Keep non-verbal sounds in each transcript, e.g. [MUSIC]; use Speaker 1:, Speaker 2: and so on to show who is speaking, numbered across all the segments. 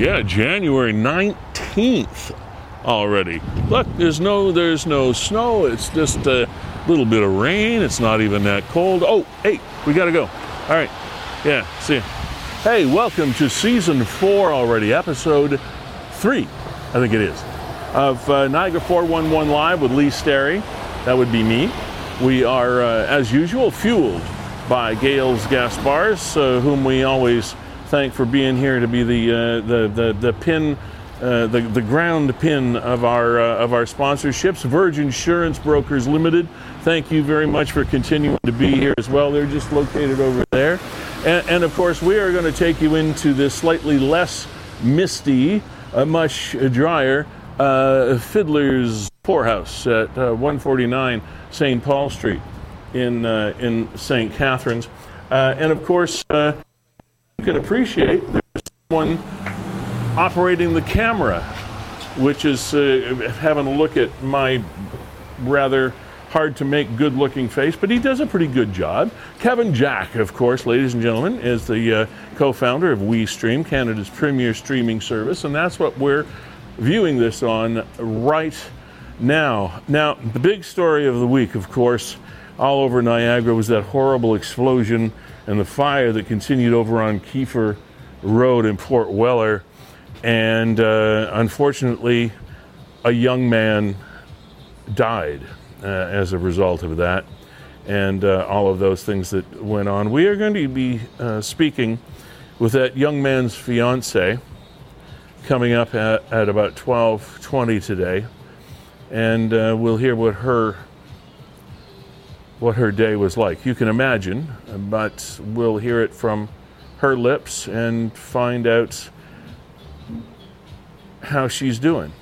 Speaker 1: Yeah, January 19th already. Look, there's no there's no snow. It's just a little bit of rain. It's not even that cold. Oh, hey, we got to go. All right. Yeah, see you. Hey, welcome to season 4 already, episode 3. I think it is. Of uh, Niagara 411 Live with Lee Sterry. That would be me. We are, uh, as usual, fueled by Gales Gas Bars, uh, whom we always thank for being here to be the uh, the, the the pin. Uh, the, the ground pin of our uh, of our sponsorships, Virgin Insurance Brokers Limited. Thank you very much for continuing to be here as well. They're just located over there, and, and of course we are going to take you into this slightly less misty, uh, much drier uh, Fiddler's Poorhouse at uh, 149 St. Paul Street in uh, in St. Catharines, and of course you can appreciate there's someone operating the camera, which is uh, having a look at my rather hard to make good looking face, but he does a pretty good job. Kevin Jack, of course, ladies and gentlemen, is the uh, co founder of WeStream, Canada's premier streaming service, and that's what we're viewing this on right now. Now, the big story of the week, of course, all over Niagara was that horrible explosion and the fire that continued over on Keefer Road in Port Weller. And uh, unfortunately, a young man died uh, as a result of that and uh, all of those things that went on. We are going to be uh, speaking with that young man's fiance coming up at, at about 12:20 today, and uh, we'll hear what her what her day was like. You can imagine, but we'll hear it from her lips and find out how she's doing.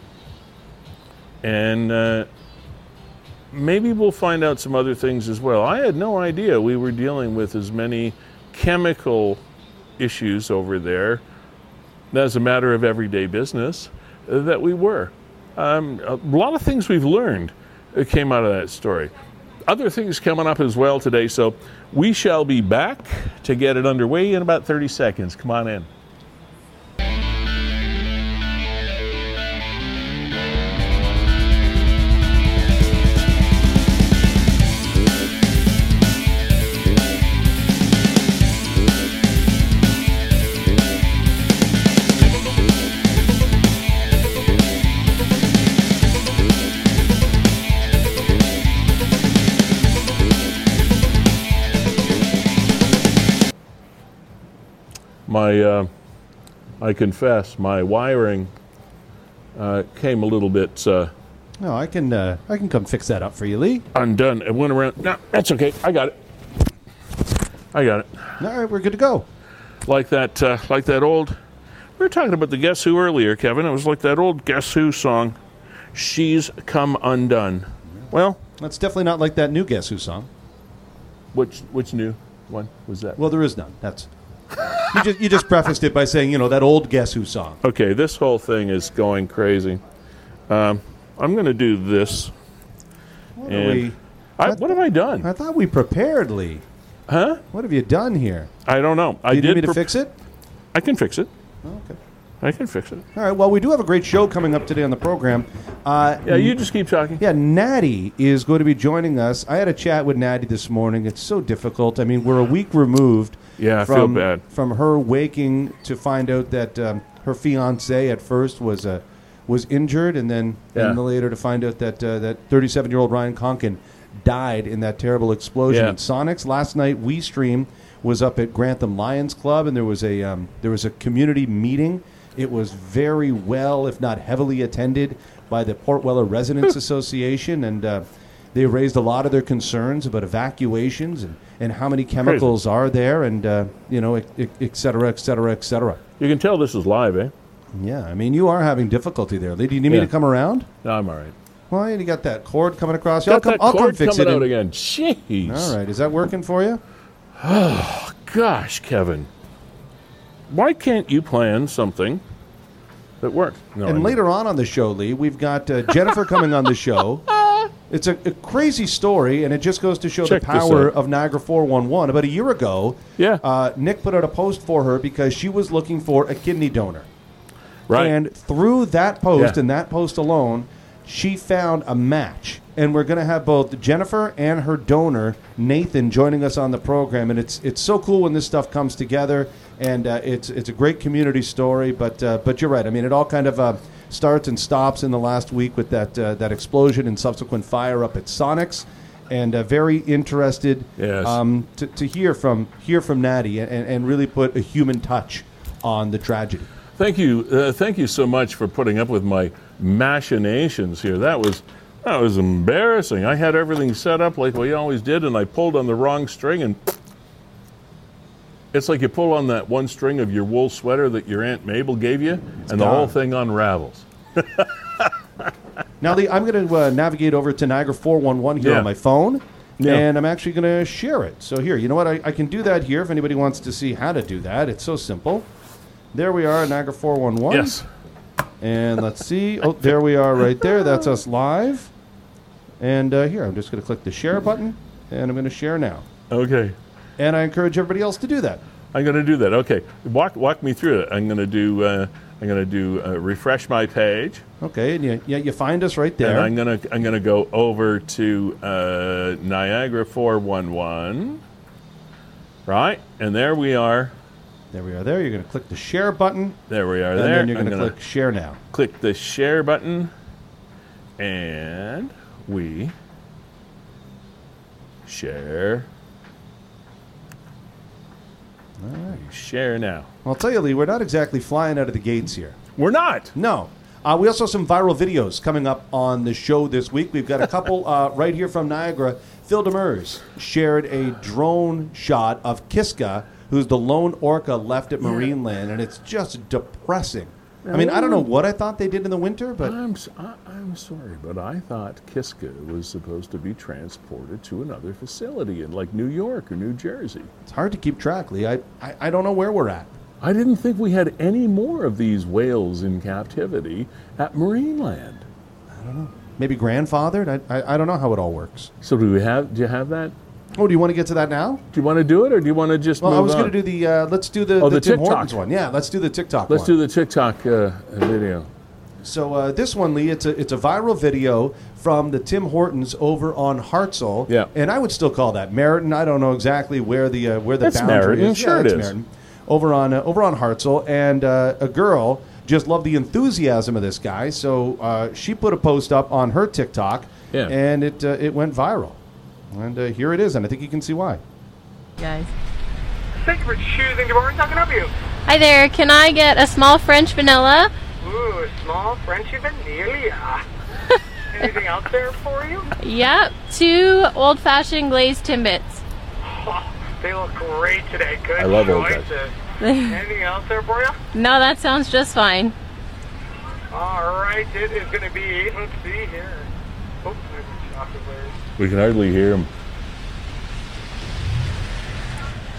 Speaker 1: And uh, maybe we'll find out some other things as well. I had no idea we were dealing with as many chemical issues over there as a matter of everyday business uh, that we were. Um, a lot of things we've learned came out of that story. Other things coming up as well today, so we shall be back to get it underway in about 30 seconds. Come on in. My, uh, I confess, my wiring uh, came a little bit uh,
Speaker 2: No, I can uh, I can come fix that up for you, Lee.
Speaker 1: undone. It went around. No, that's okay. I got it. I got it.
Speaker 2: All right, we're good to go.
Speaker 1: Like that. Uh, like that old. We were talking about the Guess Who earlier, Kevin. It was like that old Guess Who song. She's come undone. Well,
Speaker 2: That's definitely not like that new Guess Who song.
Speaker 1: which which new one was that?
Speaker 2: Well, there is none. That's you just you just prefaced it by saying you know that old Guess Who song.
Speaker 1: Okay, this whole thing is going crazy. Um, I'm going to do this.
Speaker 2: What, are
Speaker 1: And
Speaker 2: we,
Speaker 1: I,
Speaker 2: What-
Speaker 1: what have I done?
Speaker 2: I thought we prepared, Lee.
Speaker 1: Huh?
Speaker 2: What have you done here?
Speaker 1: I don't know. I
Speaker 2: Do you
Speaker 1: did
Speaker 2: need me to
Speaker 1: prep-
Speaker 2: fix it?
Speaker 1: I can fix it.
Speaker 2: Oh, okay.
Speaker 1: I can fix it.
Speaker 2: All right. Well, we do have a great show coming up today on the program. Uh,
Speaker 1: Yeah, you just keep talking.
Speaker 2: Yeah, Natty is going to be joining us. I had a chat with Natty this morning. It's so difficult. I mean, we're a week removed.
Speaker 1: Yeah, I feel
Speaker 2: from,
Speaker 1: bad.
Speaker 2: from her waking to find out that um, her fiance at first was uh, was injured, and then
Speaker 1: Yeah.
Speaker 2: and then later to find out that uh, that 37 year old Ryan Konkin died in that terrible explosion
Speaker 1: Yeah.
Speaker 2: at Sonox last night. We stream was up at Grantham Lions Club, and there was a um, there was a community meeting. It was very well, if not heavily, attended by the Port Weller Residents Association, and uh, they raised a lot of their concerns about evacuations and, and how many chemicals are there, and uh, you know, et, et et cetera, et cetera, et cetera.
Speaker 1: You can tell this is live, eh?
Speaker 2: Yeah, I mean, you are having difficulty there. Do you need me to come around?
Speaker 1: No, I'm all right.
Speaker 2: Well, you got that cord coming across. I'll come, I'll come fix it.
Speaker 1: out
Speaker 2: in-
Speaker 1: again. Jeez.
Speaker 2: All right, is that working for you?
Speaker 1: Oh [SIGHS] gosh, Kevin. Why can't you plan something that works? No, I
Speaker 2: And later on on the show, Lee, we've got uh, Jennifer coming on the show. [LAUGHS] It's a, a crazy story, and it just goes to show
Speaker 1: Check
Speaker 2: the power of Niagara 411. About a year ago,
Speaker 1: Yeah.
Speaker 2: uh, Nick put out a post for her because she was looking for a kidney donor.
Speaker 1: Right.
Speaker 2: And through that post
Speaker 1: Yeah.
Speaker 2: and that post alone, she found a match. And we're going to have both Jennifer and her donor Nathan joining us on the program, and it's it's so cool when this stuff comes together, and uh, it's it's a great community story. But uh, but you're right. I mean, it all kind of uh, starts and stops in the last week with that uh, that explosion and subsequent fire up at Sonox, and uh, very interested
Speaker 1: Yes.
Speaker 2: um, to, to hear from hear from Natty and, and really put a human touch on the tragedy.
Speaker 1: Thank you, uh, thank you so much for putting up with my machinations here. That was that was embarrassing. I had everything set up like we always did, and I pulled on the wrong string, and it's like you pull on that one string of your wool sweater that your aunt Mabel gave you, and the whole thing unravels.
Speaker 2: Now, Lee, I'm going to uh, navigate over to Niagara 411 here
Speaker 1: Yeah.
Speaker 2: on my phone,
Speaker 1: Yeah.
Speaker 2: and I'm actually going to share it. So, here, you know what? I, I can do that here if anybody wants to see how to do that. It's so simple. There we are, Niagara 411.
Speaker 1: Yes.
Speaker 2: And let's see. Oh, there we are right there. That's us live. And uh, here, I'm just going to click the share button, and I'm going to share now.
Speaker 1: Okay.
Speaker 2: And I encourage everybody else to do that.
Speaker 1: I'm going to do that. Okay. Walk walk me through it. I'm going to do. Uh, I'm going to do uh, refresh my page.
Speaker 2: Okay, and you, yeah, you find us right there. And.
Speaker 1: I'm gonna I'm gonna go over to uh, Niagara 411, right? And there we are.
Speaker 2: there we are. There. You're going to click the share button,
Speaker 1: There we are.
Speaker 2: and
Speaker 1: there.
Speaker 2: then you're going to click share now.
Speaker 1: click the share button, and we share. We share now.
Speaker 2: I'll tell you, Lee, we're not exactly flying out of the gates here.
Speaker 1: We're not.
Speaker 2: No. Uh, we also have some viral videos coming up on the show this week. We've got a couple uh, [LAUGHS] right here from Niagara. Phil Demers shared a drone shot of Kiska, who's the lone orca left at Marineland, and it's just depressing. I mean, I don't know oh. what I thought they did in the winter, but
Speaker 1: I'm s- I, am sorry, but I thought Kiska was supposed to be transported to another facility in like New York or New Jersey.
Speaker 2: it's hard to keep track, Lee. I, I, I don't know where we're at.
Speaker 1: I didn't think we had any more of these whales in captivity at Marineland. I don't know.
Speaker 2: Maybe grandfathered? I, I, I don't know how it all works.
Speaker 1: So do we have? Do you have that?
Speaker 2: Oh, do you want to get to that now?
Speaker 1: Do you want to do it, or do you want to just
Speaker 2: Well, I was going to do the, uh, let's do the,
Speaker 1: Oh,
Speaker 2: the,
Speaker 1: the
Speaker 2: Tim
Speaker 1: TikTok.
Speaker 2: Hortons one. Yeah, let's do the TikTok
Speaker 1: Let's
Speaker 2: one.
Speaker 1: do the TikTok uh, video.
Speaker 2: So uh, this one, Lee, it's a it's a viral video from the Tim Hortons over on Hartzel.
Speaker 1: Yeah.
Speaker 2: and I would still call that Merritton. I don't know exactly where the uh, where the
Speaker 1: It's
Speaker 2: boundary
Speaker 1: Merritton.
Speaker 2: is.
Speaker 1: Sure
Speaker 2: yeah,
Speaker 1: it
Speaker 2: it's
Speaker 1: is.
Speaker 2: Merritton. Over on uh, over on Hartzel, and uh, a girl just loved the enthusiasm of this guy, so uh, she put a post up on her TikTok,
Speaker 1: Yeah.
Speaker 2: and it uh, it went viral. And uh, here it is, and I think you can see why.
Speaker 3: guys.
Speaker 4: Thank you for choosing DeBarnes. How can I help you?
Speaker 3: Hi there. Can I get a small French vanilla?
Speaker 4: Ooh, a small Frenchy vanilla. [LAUGHS] Anything else there for you?
Speaker 3: Yep. Two old-fashioned glazed timbits.
Speaker 4: Oh, [LAUGHS] they look great today. Good
Speaker 1: I love old
Speaker 4: choices. [LAUGHS] Anything else there for you?
Speaker 3: No, that sounds just fine.
Speaker 4: All right, it is going to be. Let's see here. Oh, there's some chocolate bars.
Speaker 1: We can hardly hear him.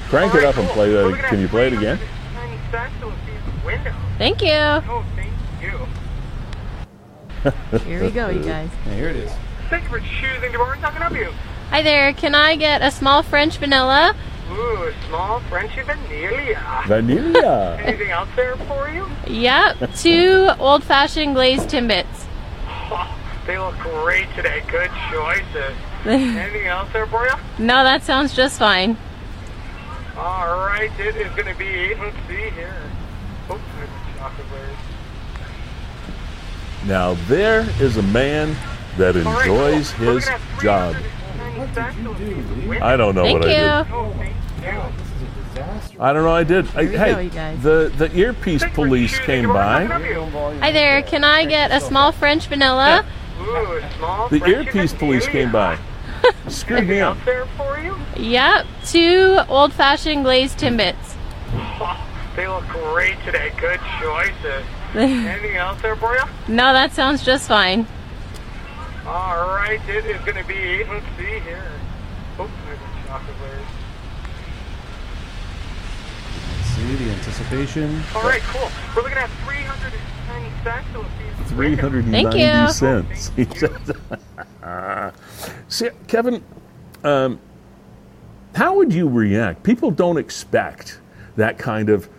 Speaker 1: Crank
Speaker 4: All
Speaker 1: it
Speaker 4: right,
Speaker 1: up and play
Speaker 4: We're
Speaker 1: that.
Speaker 4: looking
Speaker 1: Can you play it again?
Speaker 4: 390 cents, so let's see the window.
Speaker 3: Thank you.
Speaker 4: Oh, thank you.
Speaker 3: Here we go, you guys.
Speaker 2: And [LAUGHS] here it is.
Speaker 4: Thank you for choosing DeBarnes. How can I help you?
Speaker 3: Hi there. Can I get a small French vanilla?
Speaker 4: Ooh, a small Frenchy vanilla.
Speaker 1: Vanilla. [LAUGHS]
Speaker 4: Anything else there for you?
Speaker 3: Yep. Two old-fashioned glazed timbits. [LAUGHS]
Speaker 4: Oh, they look great today. Good choices. Anything else there for you? [LAUGHS]
Speaker 3: No, that sounds just fine.
Speaker 4: All right, it is going to be. Let's see here. Oh, there's some
Speaker 1: now there is a man that enjoys
Speaker 4: cool. We're
Speaker 1: his job.
Speaker 4: 390 cents, so let's see the window.
Speaker 1: I don't know
Speaker 3: Thank
Speaker 1: what
Speaker 3: you.
Speaker 1: I
Speaker 4: Oh, thank
Speaker 1: did. I don't know. I did. I, hey,
Speaker 3: go,
Speaker 1: the the earpiece
Speaker 4: Thank you for
Speaker 1: police came
Speaker 4: DeBarnes. How can
Speaker 1: by.
Speaker 4: I help you?
Speaker 3: Hi there. Can I get a small French vanilla?
Speaker 4: Ooh, small
Speaker 1: The
Speaker 4: Frenchy
Speaker 1: earpiece police came by.
Speaker 4: Vanilla.
Speaker 1: Screwed me up.
Speaker 4: there for you?
Speaker 3: Yep. Two old-fashioned glazed timbits.
Speaker 4: Oh, [LAUGHS] they look great today. Good choices. [LAUGHS] Anything else there for you?
Speaker 3: No, that sounds just fine.
Speaker 4: All right, it is going to be. Let's see here. Oh, there's some chocolate bars.
Speaker 2: See the anticipation.
Speaker 4: All right, cool. We're looking at 390 cents, so let's see the
Speaker 1: Three
Speaker 4: window.
Speaker 1: hundred and
Speaker 3: Thank
Speaker 1: ninety
Speaker 3: you.
Speaker 1: cents. [LAUGHS] He said. [LAUGHS] See, Kevin, um, how would you react? People don't expect that kind of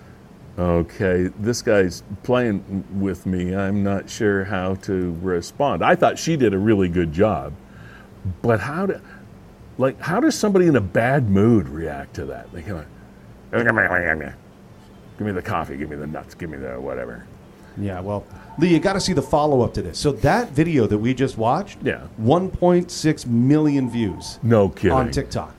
Speaker 1: Okay, this guy's playing with me. I'm not sure how to respond. I thought she did a really good job, but how do, like, how does somebody in a bad mood react to that? They kind of, give me the coffee, give me the nuts, give me the whatever.
Speaker 2: Yeah, well, Lee, you got to see the follow up to this. So that video that we just watched,
Speaker 1: Yeah.
Speaker 2: 1.6 million views
Speaker 1: No kidding.
Speaker 2: on TikTok.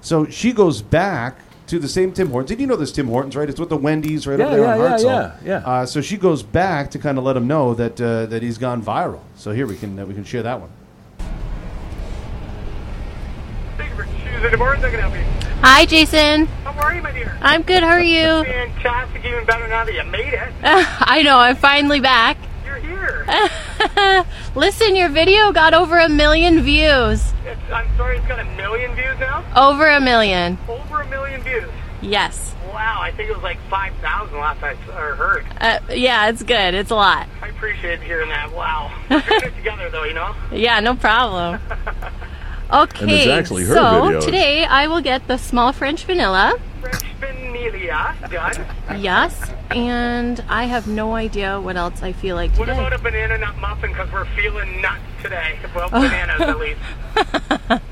Speaker 2: So she goes back to the same Tim Hortons. Did you know this Tim Hortons, right? It's with the Wendy's right
Speaker 1: Yeah,
Speaker 2: over there on
Speaker 1: yeah, yeah,
Speaker 2: Hartzel.
Speaker 1: yeah, yeah.
Speaker 2: Uh, so she goes back to kind of let him know that uh, that he's gone viral. So here we can uh, we can share that one.
Speaker 4: Thank you for choosing the boards. I can help you.
Speaker 3: Hi, Jason.
Speaker 4: How are you, my dear?
Speaker 3: I'm good. How are you?
Speaker 4: Fantastic. Even better now that you made it. [LAUGHS]
Speaker 3: I know. I'm finally back.
Speaker 4: You're here. [LAUGHS]
Speaker 3: Listen, your video got over a million views.
Speaker 4: It's, I'm sorry, it's got a million views now.
Speaker 3: Over a million.
Speaker 4: Over a million views.
Speaker 3: Yes.
Speaker 4: Wow, I think it was like 5,000 last I heard.
Speaker 3: Uh, yeah, it's good. It's a lot.
Speaker 4: I appreciate hearing that. Wow. [LAUGHS] We're it together, though, you know?
Speaker 3: Yeah, no problem. Okay,
Speaker 1: actually her
Speaker 3: so
Speaker 1: video.
Speaker 3: today I will get the small French vanilla.
Speaker 4: French vanilla. Done.
Speaker 3: Yes, and I have no idea what else I feel like today.
Speaker 4: What about a banana nut muffin? Because we're feeling nuts today. Well, bananas at least. [LAUGHS]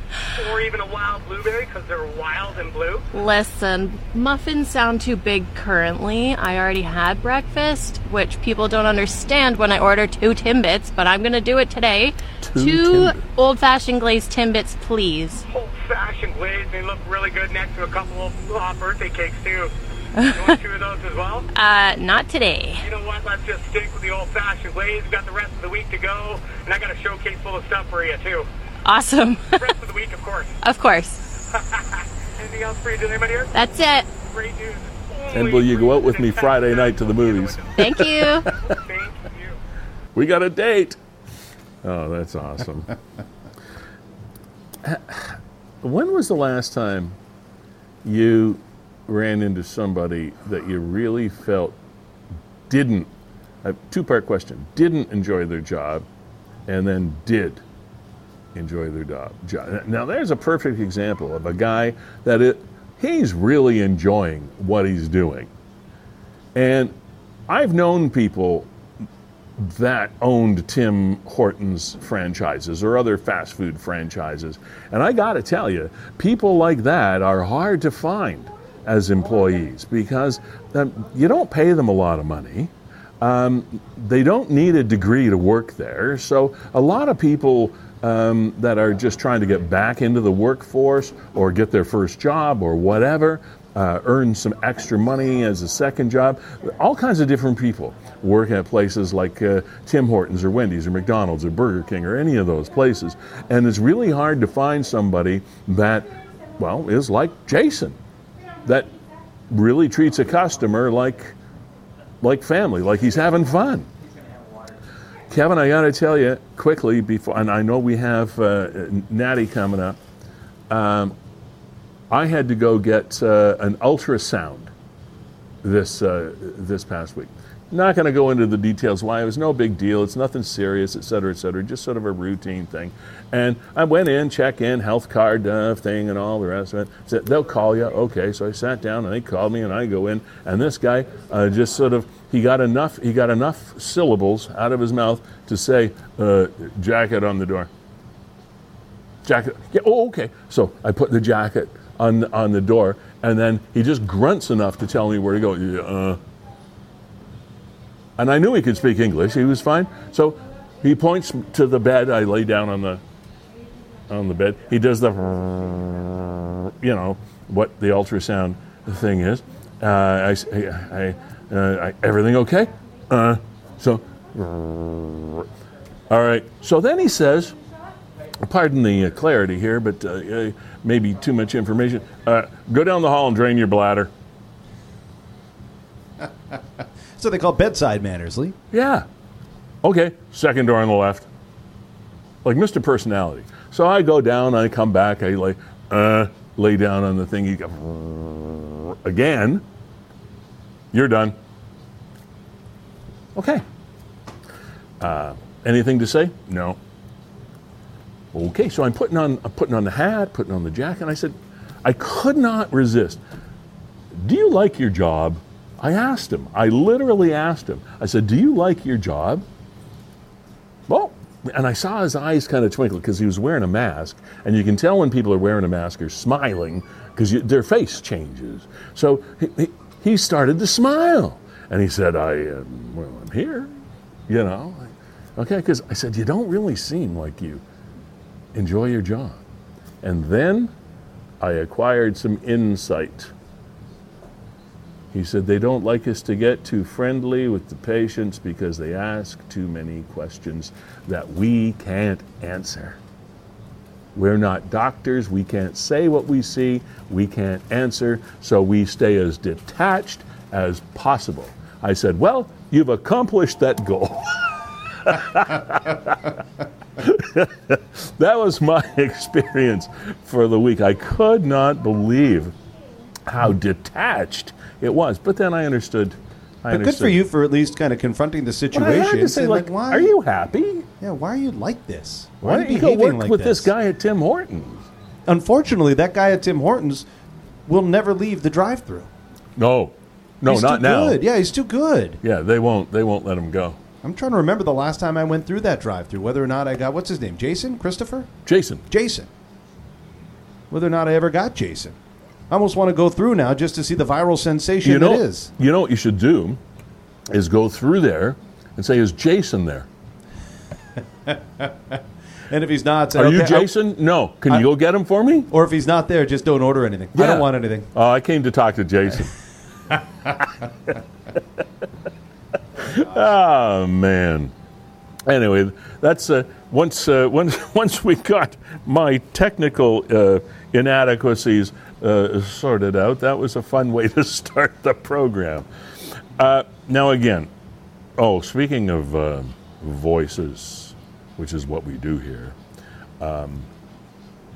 Speaker 4: or even a wild blueberry because they're wild and blue.
Speaker 3: Listen, muffins sound too big currently. I already had breakfast, which people don't understand when I order two Timbits, but I'm gonna do it today.
Speaker 1: Two
Speaker 3: two
Speaker 1: Timbits.
Speaker 3: old fashioned glazed Timbits, please.
Speaker 4: Old fashioned glazed. They look really good next to a couple of uh, birthday cakes, too. You want two of those as well?
Speaker 3: Uh, not today.
Speaker 4: You know what? Let's just stick with the old fashioned glaze. We've got the rest of the week to go. And I got a showcase full of stuff for you, too.
Speaker 3: Awesome.
Speaker 4: the rest of the week, of course. [LAUGHS]
Speaker 3: of course. [LAUGHS]
Speaker 4: Anything else for you today, my dear?
Speaker 3: That's it.
Speaker 4: Great news.
Speaker 1: And will you go out with me Friday night to the movies?
Speaker 3: Thank you.
Speaker 4: Thank [LAUGHS] you.
Speaker 1: We got a date. Oh, that's awesome. when was the last time you ran into somebody that you really felt didn't, a two part question, didn't enjoy their job and then did enjoy their job? Now, there's a perfect example of a guy that it, he's really enjoying what he's doing. And I've known people that owned Tim Hortons franchises or other fast food franchises. And I got to tell you, people like that are hard to find as employees because um, you don't pay them a lot of money. Um, they don't need a degree to work there. So a lot of people um, that are just trying to get back into the workforce or get their first job or whatever, uh, earn some extra money as a second job. All kinds of different people work at places like uh, Tim Hortons or Wendy's or McDonald's or Burger King or any of those places. And it's really hard to find somebody that, well, is like Jason, that really treats a customer like like family, like he's having fun. Kevin, I got to tell you quickly before, and I know we have uh, Natty coming up. Um, I had to go get uh, an ultrasound this uh, this past week. Not going to go into the details why. It was no big deal. It's nothing serious, et cetera, et cetera. Just sort of a routine thing. And I went in, check in, health card uh, thing, and all the rest of it. Said they'll call you. Okay, so I sat down and they called me, and I go in, and this guy uh, just sort of he got enough he got enough syllables out of his mouth to say uh, jacket on the door. Jacket. Yeah. Oh, okay. So I put the jacket on on the door, and then he just grunts enough to tell me where to go. Uh, and I knew he could speak English. He was fine. So he points to the bed. I lay down on the on the bed. He does the you know what the ultrasound thing is. Uh, I, I- uh, I- everything okay? Uh, so all right. So then he says, pardon the uh, clarity here, but uh, uh, maybe too much information. Go down the hall and drain your bladder.
Speaker 2: So they call bedside manners, Lee.
Speaker 1: Yeah. Okay, second door on the left. Like Mr. Personality. So I go down, I come back, I lay, uh, lay down on the thing. You go again. You're done. Okay. Uh, anything to say? No. Okay, so I'm putting on I'm putting on the hat, putting on the jacket. And I said, I could not resist. Do you like your job? I asked him, I literally asked him, I said, Do you like your job? Well, and I saw his eyes kind of twinkle because he was wearing a mask, and you can tell when people are wearing a mask or smiling because their face changes. So he, he, started to smile, and he said, "I, uh, well, I'm here, you know." Okay, because I said, "You don't really seem like you enjoy your job," and then I acquired some insight. He said they don't like us to get too friendly with the patients because they ask too many questions that we can't answer. We're not doctors. We can't say what we see. We can't answer. So we stay as detached as possible. I said, Well, you've accomplished that goal. [LAUGHS] that was my [LAUGHS] experience for the week. I could not believe how detached it was. But then I understood. I
Speaker 2: But good for you for at least kind of confronting the
Speaker 1: But
Speaker 2: situation.
Speaker 1: I had to say,
Speaker 2: and
Speaker 1: like,
Speaker 2: why
Speaker 1: are you happy?
Speaker 2: Yeah, why are you like this?
Speaker 1: Why
Speaker 2: are
Speaker 1: don't you go work
Speaker 2: like
Speaker 1: with this guy at Tim Hortons?
Speaker 2: Unfortunately, that guy at Tim Hortons will never leave the drive-through.
Speaker 1: No, no,
Speaker 2: he's
Speaker 1: not
Speaker 2: too
Speaker 1: now.
Speaker 2: Good. Yeah, he's too good.
Speaker 1: Yeah, they won't. They won't let him go.
Speaker 2: I'm trying to remember the last time I went through that drive-through. Whether or not I got what's his name, Jason, Christopher,
Speaker 1: Jason,
Speaker 2: Jason. Whether or not I ever got Jason. I almost want to go through now just to see the viral sensation
Speaker 1: you know,
Speaker 2: it is.
Speaker 1: you know what you should do is go through there and say, "Is Jason there? [LAUGHS]
Speaker 2: And if he's not, say,
Speaker 1: Are you
Speaker 2: okay, I-
Speaker 1: Jason? no. Can you go get him for me?
Speaker 2: or if he's not there, just don't order anything. I don't want anything.
Speaker 1: Oh, I came to talk to Jason. oh [LAUGHS] man. Anyway, that's uh, once uh, once [LAUGHS] once we got my technical uh, inadequacies uh, sorted out. That was a fun way [LAUGHS] to start the program. Uh, now again, oh, speaking of uh, voices, which is what we do here, um,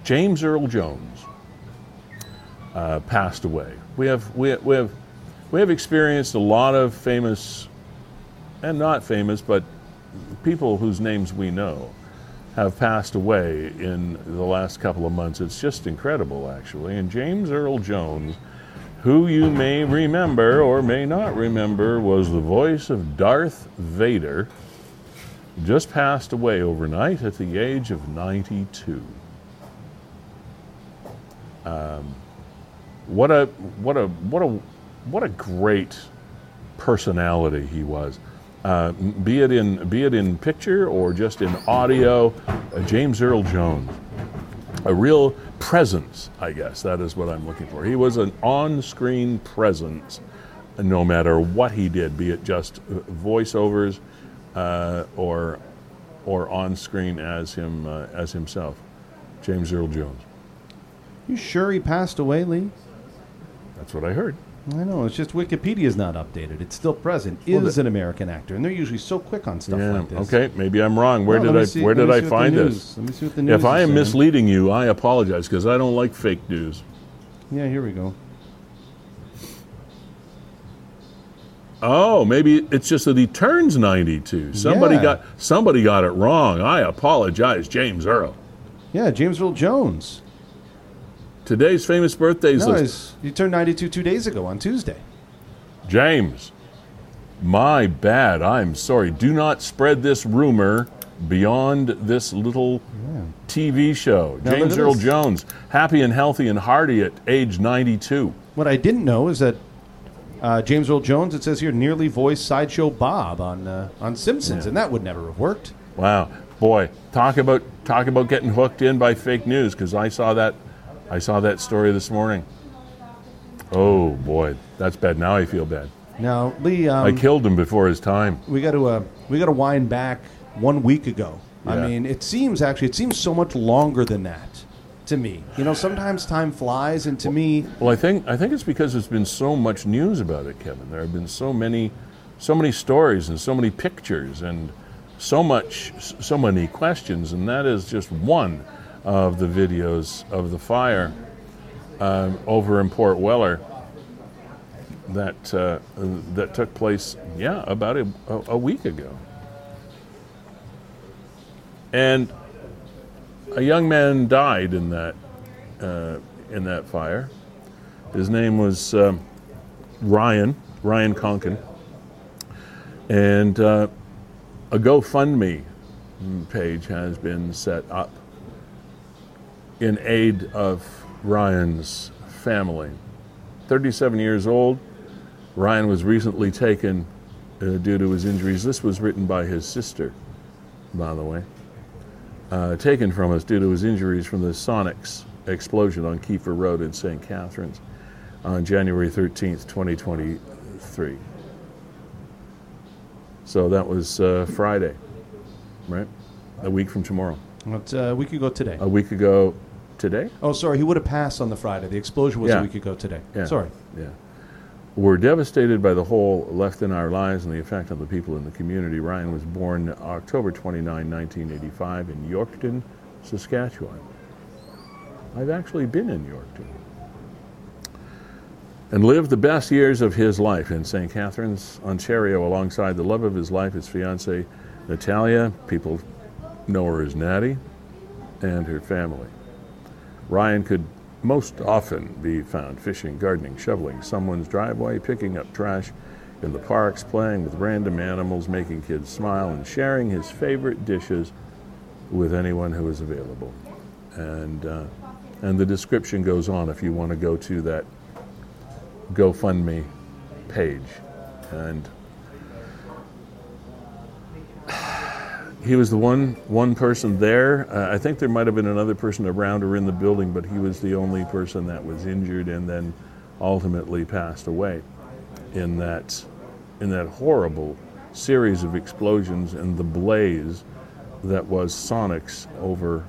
Speaker 1: James Earl Jones uh, passed away. We have we, we have we have experienced a lot of famous and not famous, but people whose names we know have passed away in the last couple of months. It's just incredible, actually. And James Earl Jones, who you may remember or may not remember, was the voice of Darth Vader, just passed away overnight at the age of 92. Um, what a what a what a what a great personality he was. Uh, be it in be it in picture or just in audio, uh, James Earl Jones, a real presence. I guess that is what I'm looking for. He was an on-screen presence, no matter what he did, be it just uh, voiceovers uh, or or on screen as him uh, as himself. James Earl Jones.
Speaker 2: You sure he passed away, Lee?
Speaker 1: That's what I heard.
Speaker 2: I know. It's just Wikipedia's not updated. It's still present.
Speaker 1: Well,
Speaker 2: Is an American actor, and they're usually so quick on stuff
Speaker 1: Yeah.
Speaker 2: like this.
Speaker 1: Okay. Maybe I'm wrong. Where
Speaker 2: let
Speaker 1: did I
Speaker 2: see-
Speaker 1: Where did I
Speaker 2: see what the
Speaker 1: find this?
Speaker 2: Let me see what the news.
Speaker 1: If I
Speaker 2: is
Speaker 1: am
Speaker 2: saying.
Speaker 1: misleading you, I apologize because I don't like fake news.
Speaker 2: yeah, here we go.
Speaker 1: Oh, maybe it's just that he turns 92. Somebody
Speaker 2: Yeah.
Speaker 1: got somebody got it wrong. I apologize, James Earl.
Speaker 2: Yeah, James Earl Jones.
Speaker 1: Today's famous birthdays
Speaker 2: No,
Speaker 1: list.
Speaker 2: he turned 92 two days ago on Tuesday.
Speaker 1: James, my bad. I'm sorry. Do not spread this rumor beyond this little TV show.
Speaker 2: Now,
Speaker 1: James Earl. Jones, happy and healthy and hearty at age 92.
Speaker 2: What I didn't know is that uh, James Earl Jones, it says here, nearly voiced Sideshow Bob on uh, on Simpsons, and that would never have worked.
Speaker 1: Wow, boy, talk about talk about getting hooked in by fake news because I saw that I saw that story this morning. Oh boy, that's bad. Now I feel bad.
Speaker 2: Now, Lee, um,
Speaker 1: I killed him before his time.
Speaker 2: we got to uh, we got to wind back one week ago. I mean, it seems actually it seems so much longer than that to me. You know, sometimes time flies, and to me,
Speaker 1: Well, I think I think it's because there's been so much news about it, Kevin. There have been so many, so many stories and so many pictures and so much, so many questions, and that is just one of the videos of the fire um, over in Port Weller that uh, that took place, yeah, about a, a, a week ago. And a young man died in that uh, in that fire. His name was um, Ryan, Ryan Konkin. And uh, a GoFundMe page has been set up in aid of Ryan's family. 37 years old, Ryan was recently taken uh, due to his injuries. This was written by his sister, by the way. Uh, taken from us due to his injuries from the Sonox explosion on Keefer Road in St. Catharines on January 13th, 2023. So that was uh, Friday, right? A week from tomorrow.
Speaker 2: It's uh, a week ago today.
Speaker 1: A week ago today?
Speaker 2: Oh, sorry. He would have passed on the Friday. The explosion was
Speaker 1: Yeah.
Speaker 2: a week ago today.
Speaker 1: Yeah.
Speaker 2: Sorry.
Speaker 1: Yeah. We're devastated by the hole left in our lives and the effect on the people in the community. Ryan was born October 29, 1985, in Yorkton, Saskatchewan. I've actually been in Yorkton. And lived the best years of his life in St. Catharines, Ontario, alongside the love of his life, his fiancee, Natalia. People know her as Natty, and her family. Ryan could most often be found fishing, gardening, shoveling someone's driveway, picking up trash in the parks, playing with random animals, making kids smile, and sharing his favorite dishes with anyone who is available. And, uh, and the description goes on if you want to go to that GoFundMe page. And he was the one one person there. Uh, I think there might have been another person around or in the building, but he was the only person that was injured and then ultimately passed away in that in that horrible series of explosions and the blaze that was Sonox over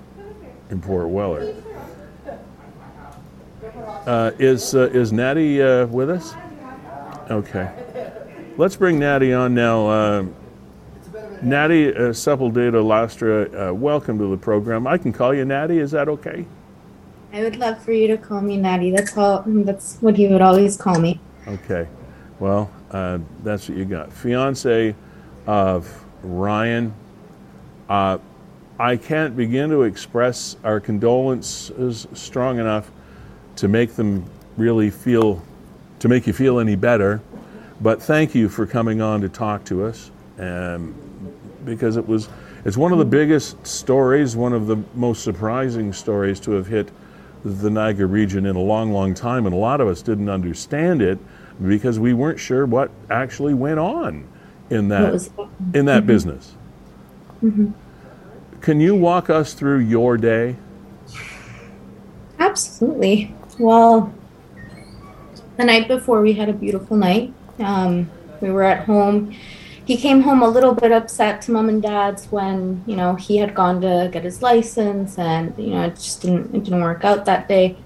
Speaker 1: in Port Weller. Uh, is uh, is Natty uh, with us? Okay, let's bring Natty on now. Natty uh, Sepulveda Lastra, uh, welcome to the program. I can call you Natty. Is that okay?
Speaker 5: I would love for you to call me Natty. That's all. That's what he would always call me.
Speaker 1: Okay. Well, uh, that's what you got. Fiance of Ryan. Uh, I can't begin to express our condolences strong enough to make them really feel, to make you feel any better. But thank you for coming on to talk to us, um, because it was, it's one of the biggest stories, one of the most surprising stories to have hit the Niagara region in a long, long time, and a lot of us didn't understand it because we weren't sure what actually went on in that
Speaker 5: was-
Speaker 1: in that business. Can you walk us through your day?
Speaker 5: Absolutely. Well, the night before, we had a beautiful night. Um, we were at home. He came home a little bit upset to mom and dad's when you know he had gone to get his license, and you know it just didn't it didn't work out that day.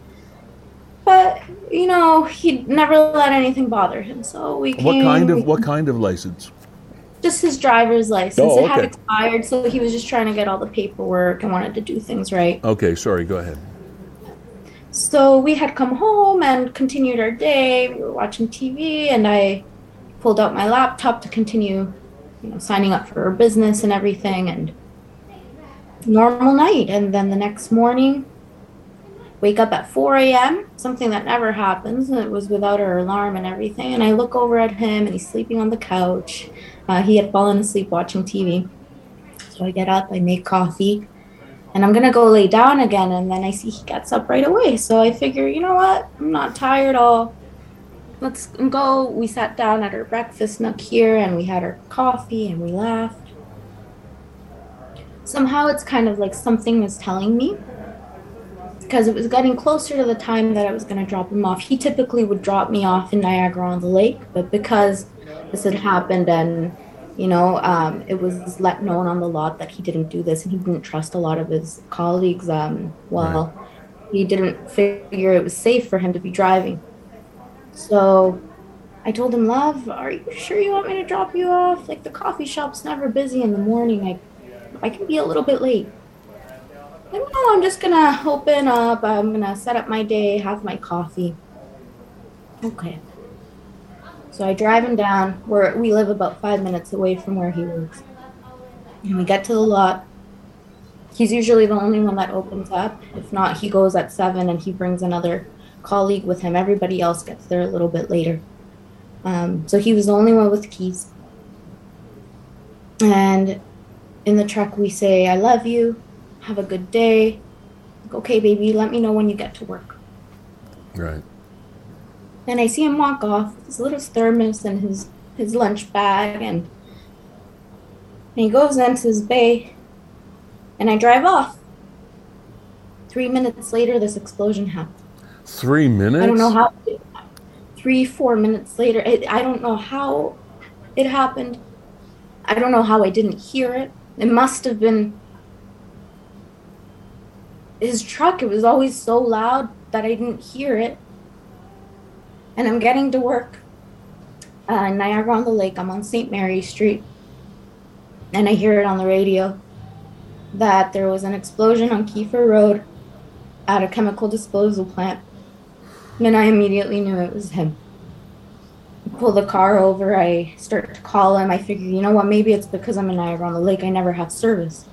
Speaker 5: But you know he never let anything bother him, so we came.
Speaker 1: What kind of what kind of license?
Speaker 5: Just his driver's license.
Speaker 1: Oh,
Speaker 5: It had expired, so he was just trying to get all the paperwork and wanted to do things right.
Speaker 1: Okay, sorry, go ahead.
Speaker 5: So we had come home and continued our day. We were watching TV, and I pulled out my laptop to continue, you know, signing up for our business and everything. And normal night, and then the next morning, wake up at 4 a.m. Something that never happens. It was without our alarm and everything. And I look over at him, and he's sleeping on the couch. Uh, he had fallen asleep watching TV. So I get up, I make coffee and I'm gonna go lay down again, and then I see he gets up right away. So I figure, you know what? I'm not tired. I'll let's go. We sat down at our breakfast nook here, and we had our coffee, and we laughed. Somehow, it's kind of like something was telling me because it was getting closer to the time that I was gonna drop him off. He typically would drop me off in Niagara on the Lake, but because this had happened and you know, um, it was let known on the lot that he didn't do this, and he didn't trust a lot of his colleagues. Um, well, he didn't figure it was safe for him to be driving. So I told him, "Love, are you sure you want me to drop you off? Like the coffee shop's never busy in the morning. I, I can be a little bit late." No, I'm just gonna open up. I'm gonna set up my day, have my coffee. Okay. So I drive him down. Where we live about five minutes away from where he works. And we get to the lot. He's usually the only one that opens up. If not, he goes at seven and he brings another colleague with him. Everybody else gets there a little bit later. Um, so he was the only one with keys. And in the truck, we say, I love you. Have a good day. Like, okay, baby, let me know when you get to work.
Speaker 1: Right.
Speaker 5: And I see him walk off with his little thermos and his, his lunch bag. And, and he goes into his bay. And I drive off. Three minutes later, this explosion happened.
Speaker 1: Three minutes.
Speaker 5: I don't know how. Three, four minutes later, it, I don't know how it happened. I don't know how I didn't hear it. It must have been his truck. It was always so loud that I didn't hear it. And I'm getting to work uh, in Niagara on the Lake. I'm on St. Mary Street. And I hear it on the radio that there was an explosion on Keefer Road at a chemical disposal plant. And I immediately knew it was him. I pull the car over, I start to call him. I figure, you know what, maybe it's because I'm in Niagara on the Lake, I never have service.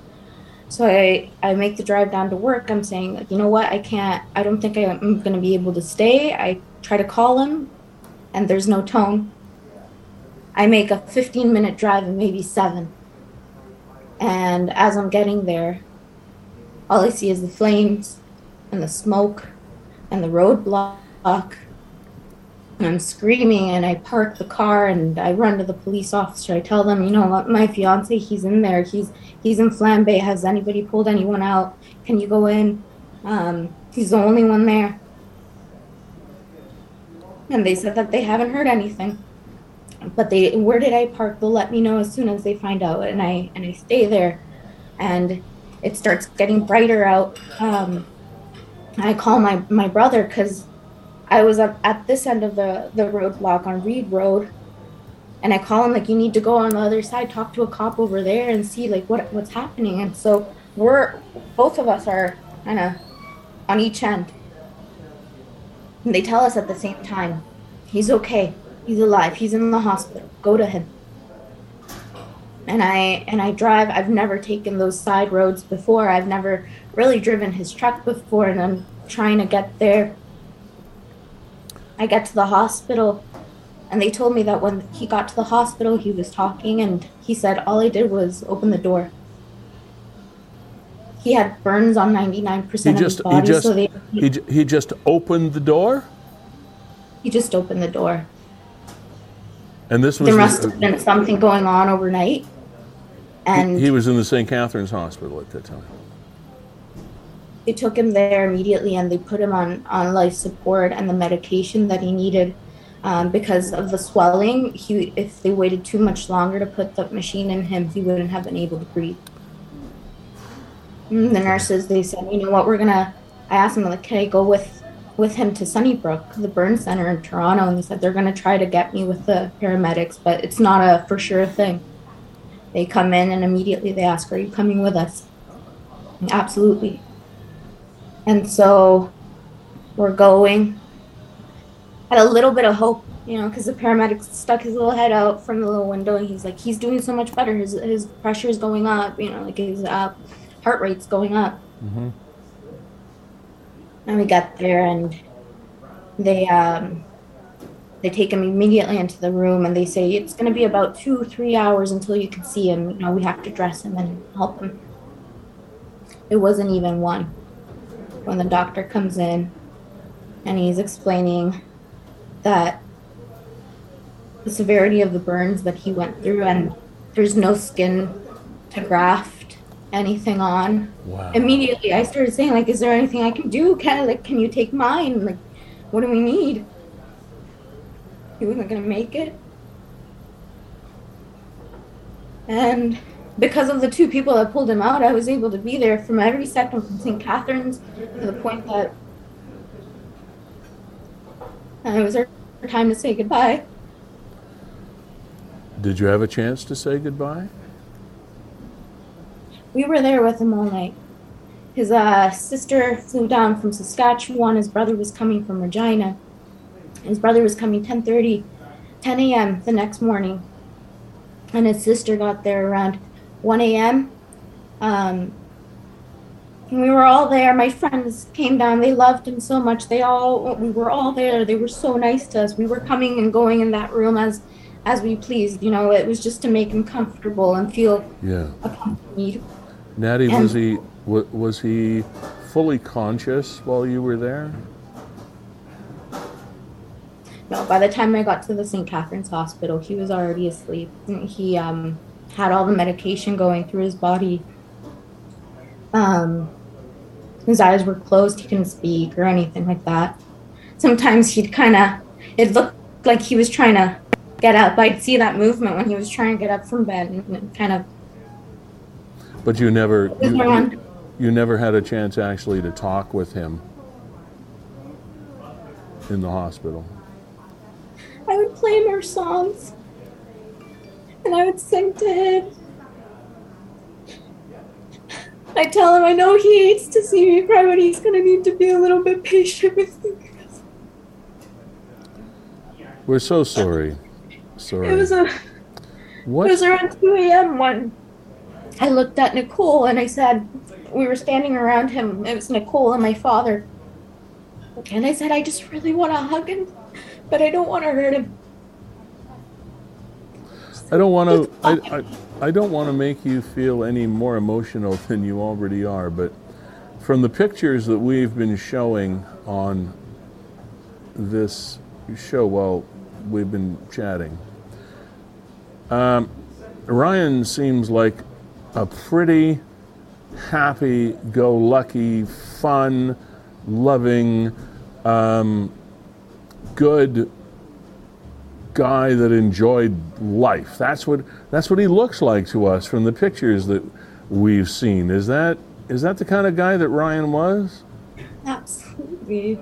Speaker 5: So I, I make the drive down to work. I'm saying, like, you know what, I can't, I don't think I'm going to be able to stay. I try to call him, and there's no tone. I make a 15 minute drive and maybe seven. And as I'm getting there, all I see is the flames and the smoke and the roadblock. And I'm screaming and I park the car and I run to the police officer. I tell them, you know my fiance, he's in there. He's he's in Flambe. Has anybody pulled anyone out? Can you go in? Um, he's the only one there. And they said that they haven't heard anything. But they where did I park? They'll let me know as soon as they find out. And I and I stay there and it starts getting brighter out. Um, I call my, my brother because I was at this end of the, the roadblock on Read Road. And I call him like, you need to go on the other side, talk to a cop over there and see like what what's happening. And so we're both of us are kind of on each end. And they tell us at the same time, he's okay, he's alive, he's in the hospital. Go to him. And I and I drive. I've never taken those side roads before. I've never really driven his truck before, and I'm trying to get there. I get to the hospital, and they told me that when he got to the hospital, he was talking, and he said all I did was open the door. He had burns on 99%
Speaker 1: He
Speaker 5: of
Speaker 1: just
Speaker 5: his body,
Speaker 1: he just
Speaker 5: so they,
Speaker 1: he, he just opened the door,
Speaker 5: he just opened the door.
Speaker 1: and this was
Speaker 5: There
Speaker 1: the-
Speaker 5: must have been something going on overnight, and
Speaker 1: he, he was in the St. Catharines Hospital at that time.
Speaker 5: They took him there immediately and they put him on, on life support and the medication that he needed um, because of the swelling. He, if they waited too much longer to put the machine in him, he wouldn't have been able to breathe. And the nurses, they said, you know what, we're gonna. I asked them like, can I go with with him to Sunnybrook, the burn center in Toronto? And they said they're gonna try to get me with the paramedics, but it's not a for sure thing. They come in and immediately they ask, "Are you coming with us?" Absolutely. And so we're going. Had a little bit of hope, you know, because the paramedic stuck his little head out from the little window and he's like, he's doing so much better. His his pressure is going up, you know, like his uh, heart rate's going up. And we got there and they um they take him immediately into the room and they say it's going to be about two three hours until you can see him. You know, we have to dress him and help him. It wasn't even one when the doctor comes in and he's explaining that the severity of the burns that he went through and there's no skin to graft anything on.
Speaker 1: Wow.
Speaker 5: immediately i started saying like is there anything i can do? Can like can you take mine? Like what do we need? He wasn't gonna make it. And because of the two people that pulled him out i was able to be there from every second from st catharines to the point that it was our time to say goodbye
Speaker 1: Did you have a chance to say goodbye?
Speaker 5: we were there with him all night. His uh, sister flew down from Saskatchewan. His brother was coming from Regina. His brother was coming 10:30, 10 a.m. the next morning, and his sister got there around 1 a.m. Um, And we were all there. My friends came down. They loved him so much. They all we were all there. They were so nice to us. We were coming and going in that room as as we pleased. You know, it was just to make him comfortable and feel
Speaker 1: Yeah.
Speaker 5: accompanied.
Speaker 1: Natty,
Speaker 5: And-
Speaker 1: was he wa- was he fully conscious while you were there?
Speaker 5: No, by the time I got to the St. Catharines Hospital, he was already asleep. He um, had all the medication going through his body. Um, his eyes were closed. He couldn't speak or anything like that. Sometimes he'd kind of, it looked like he was trying to get up. I'd see that movement when he was trying to get up from bed and kind of
Speaker 1: But you never you,
Speaker 5: around.
Speaker 1: you never had a chance actually to talk with him in the hospital.
Speaker 5: I would play more songs and I would sing to him. I tell him I know he hates to see me cry, but he's gonna need to be a little bit patient with me.
Speaker 1: We're so sorry. Sorry.
Speaker 5: It was a
Speaker 1: What?
Speaker 5: it was around 2 a.m. when I looked at Nicole and I said we were standing around him. It was Nicole and my father. And I said, I just really want to hug him, but I don't want to hurt him.
Speaker 1: I don't want to. I, I, I don't want to make you feel any more emotional [LAUGHS] than you already are. But from the pictures that we've been showing on this show while we've been chatting, um, Ryan seems like a pretty happy-go-lucky, fun, loving, um, good guy that enjoyed life. That's what that's what he looks like to us from the pictures that we've seen. Is that is that the kind of guy that Ryan was?
Speaker 5: Absolutely.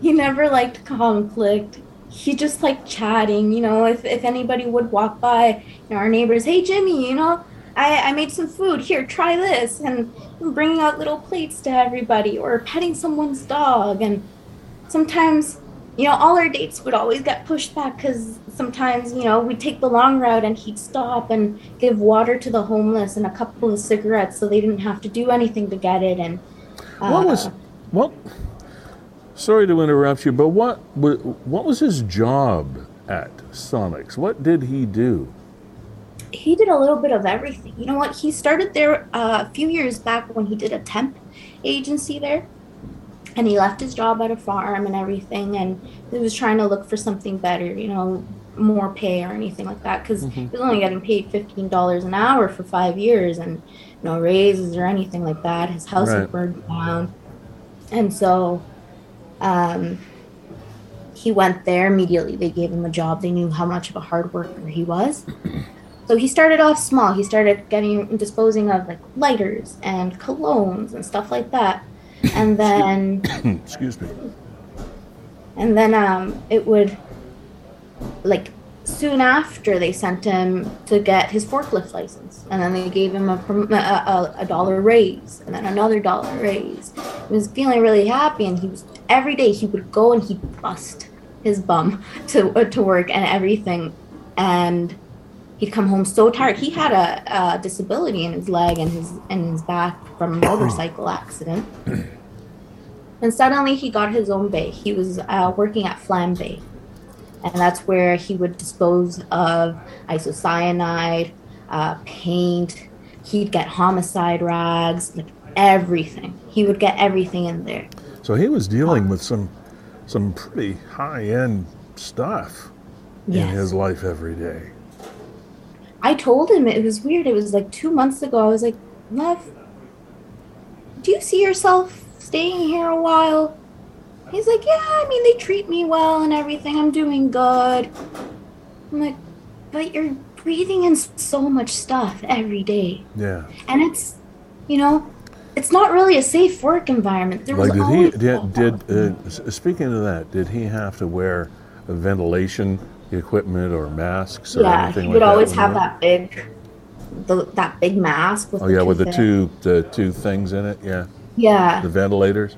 Speaker 5: He never liked conflict. He just liked chatting. You know, if, if anybody would walk by, you know, our neighbors, hey, Jimmy, you know, I, I made some food. Here, try this. And bringing out little plates to everybody or petting someone's dog. And sometimes, you know, all our dates would always get pushed back because sometimes, you know, we'd take the long route and he'd stop and give water to the homeless and a couple of cigarettes so they didn't have to do anything to get it. And
Speaker 1: What was
Speaker 5: uh,
Speaker 1: what? Sorry to interrupt you, but what what was his job at Sonox? What did he do?
Speaker 5: he did a little bit of everything. You know what? He started there uh, a few years back when he did a temp agency there, and he left his job at a farm and everything, and he was trying to look for something better. You know, more pay or anything like that because he was only getting paid fifteen dollars an hour for five years and no raises or anything like that. His house
Speaker 1: Right.
Speaker 5: had burned down, and so. Um, he went there immediately. They gave him a job. They knew how much of a hard worker he was. [CLEARS THROAT] So he started off small. He started getting disposing of like lighters and colognes and stuff like that. And then [COUGHS]
Speaker 1: Excuse me.
Speaker 5: and then um it would like soon after they sent him to get his forklift license. And then they gave him a a, a, a dollar raise and then another dollar raise. He was feeling really happy and he was every day he would go and he'd bust his bum [LAUGHS] to to work and everything. And he'd come home so tired he had a, a disability in his leg and his and his back from a motorcycle accident [CLEARS THROAT] and suddenly he got his own bay. He was uh, working at Flambe. And that's where he would dispose of isocyanate, uh, paint. He'd get homicide rags, like everything. He would get everything in there.
Speaker 1: So he was dealing with some some pretty high end stuff in his life every day.
Speaker 5: I told him it was weird. It was like two months ago. I was like, Love, do you see yourself staying here a while? He's like, Yeah, I mean, they treat me well and everything. I'm doing good. I'm like, But you're breathing in so much stuff every day.
Speaker 1: Yeah.
Speaker 5: And it's, you know, it's not really a safe work environment. There
Speaker 1: Like
Speaker 5: was
Speaker 1: did he did, did uh, speaking of that, did he have to wear a ventilation equipment or masks or
Speaker 5: yeah,
Speaker 1: anything
Speaker 5: he
Speaker 1: like
Speaker 5: would always have that big, the, that big mask with
Speaker 1: Oh yeah, with the two the two things in it. Yeah,
Speaker 5: Yeah,
Speaker 1: the ventilators.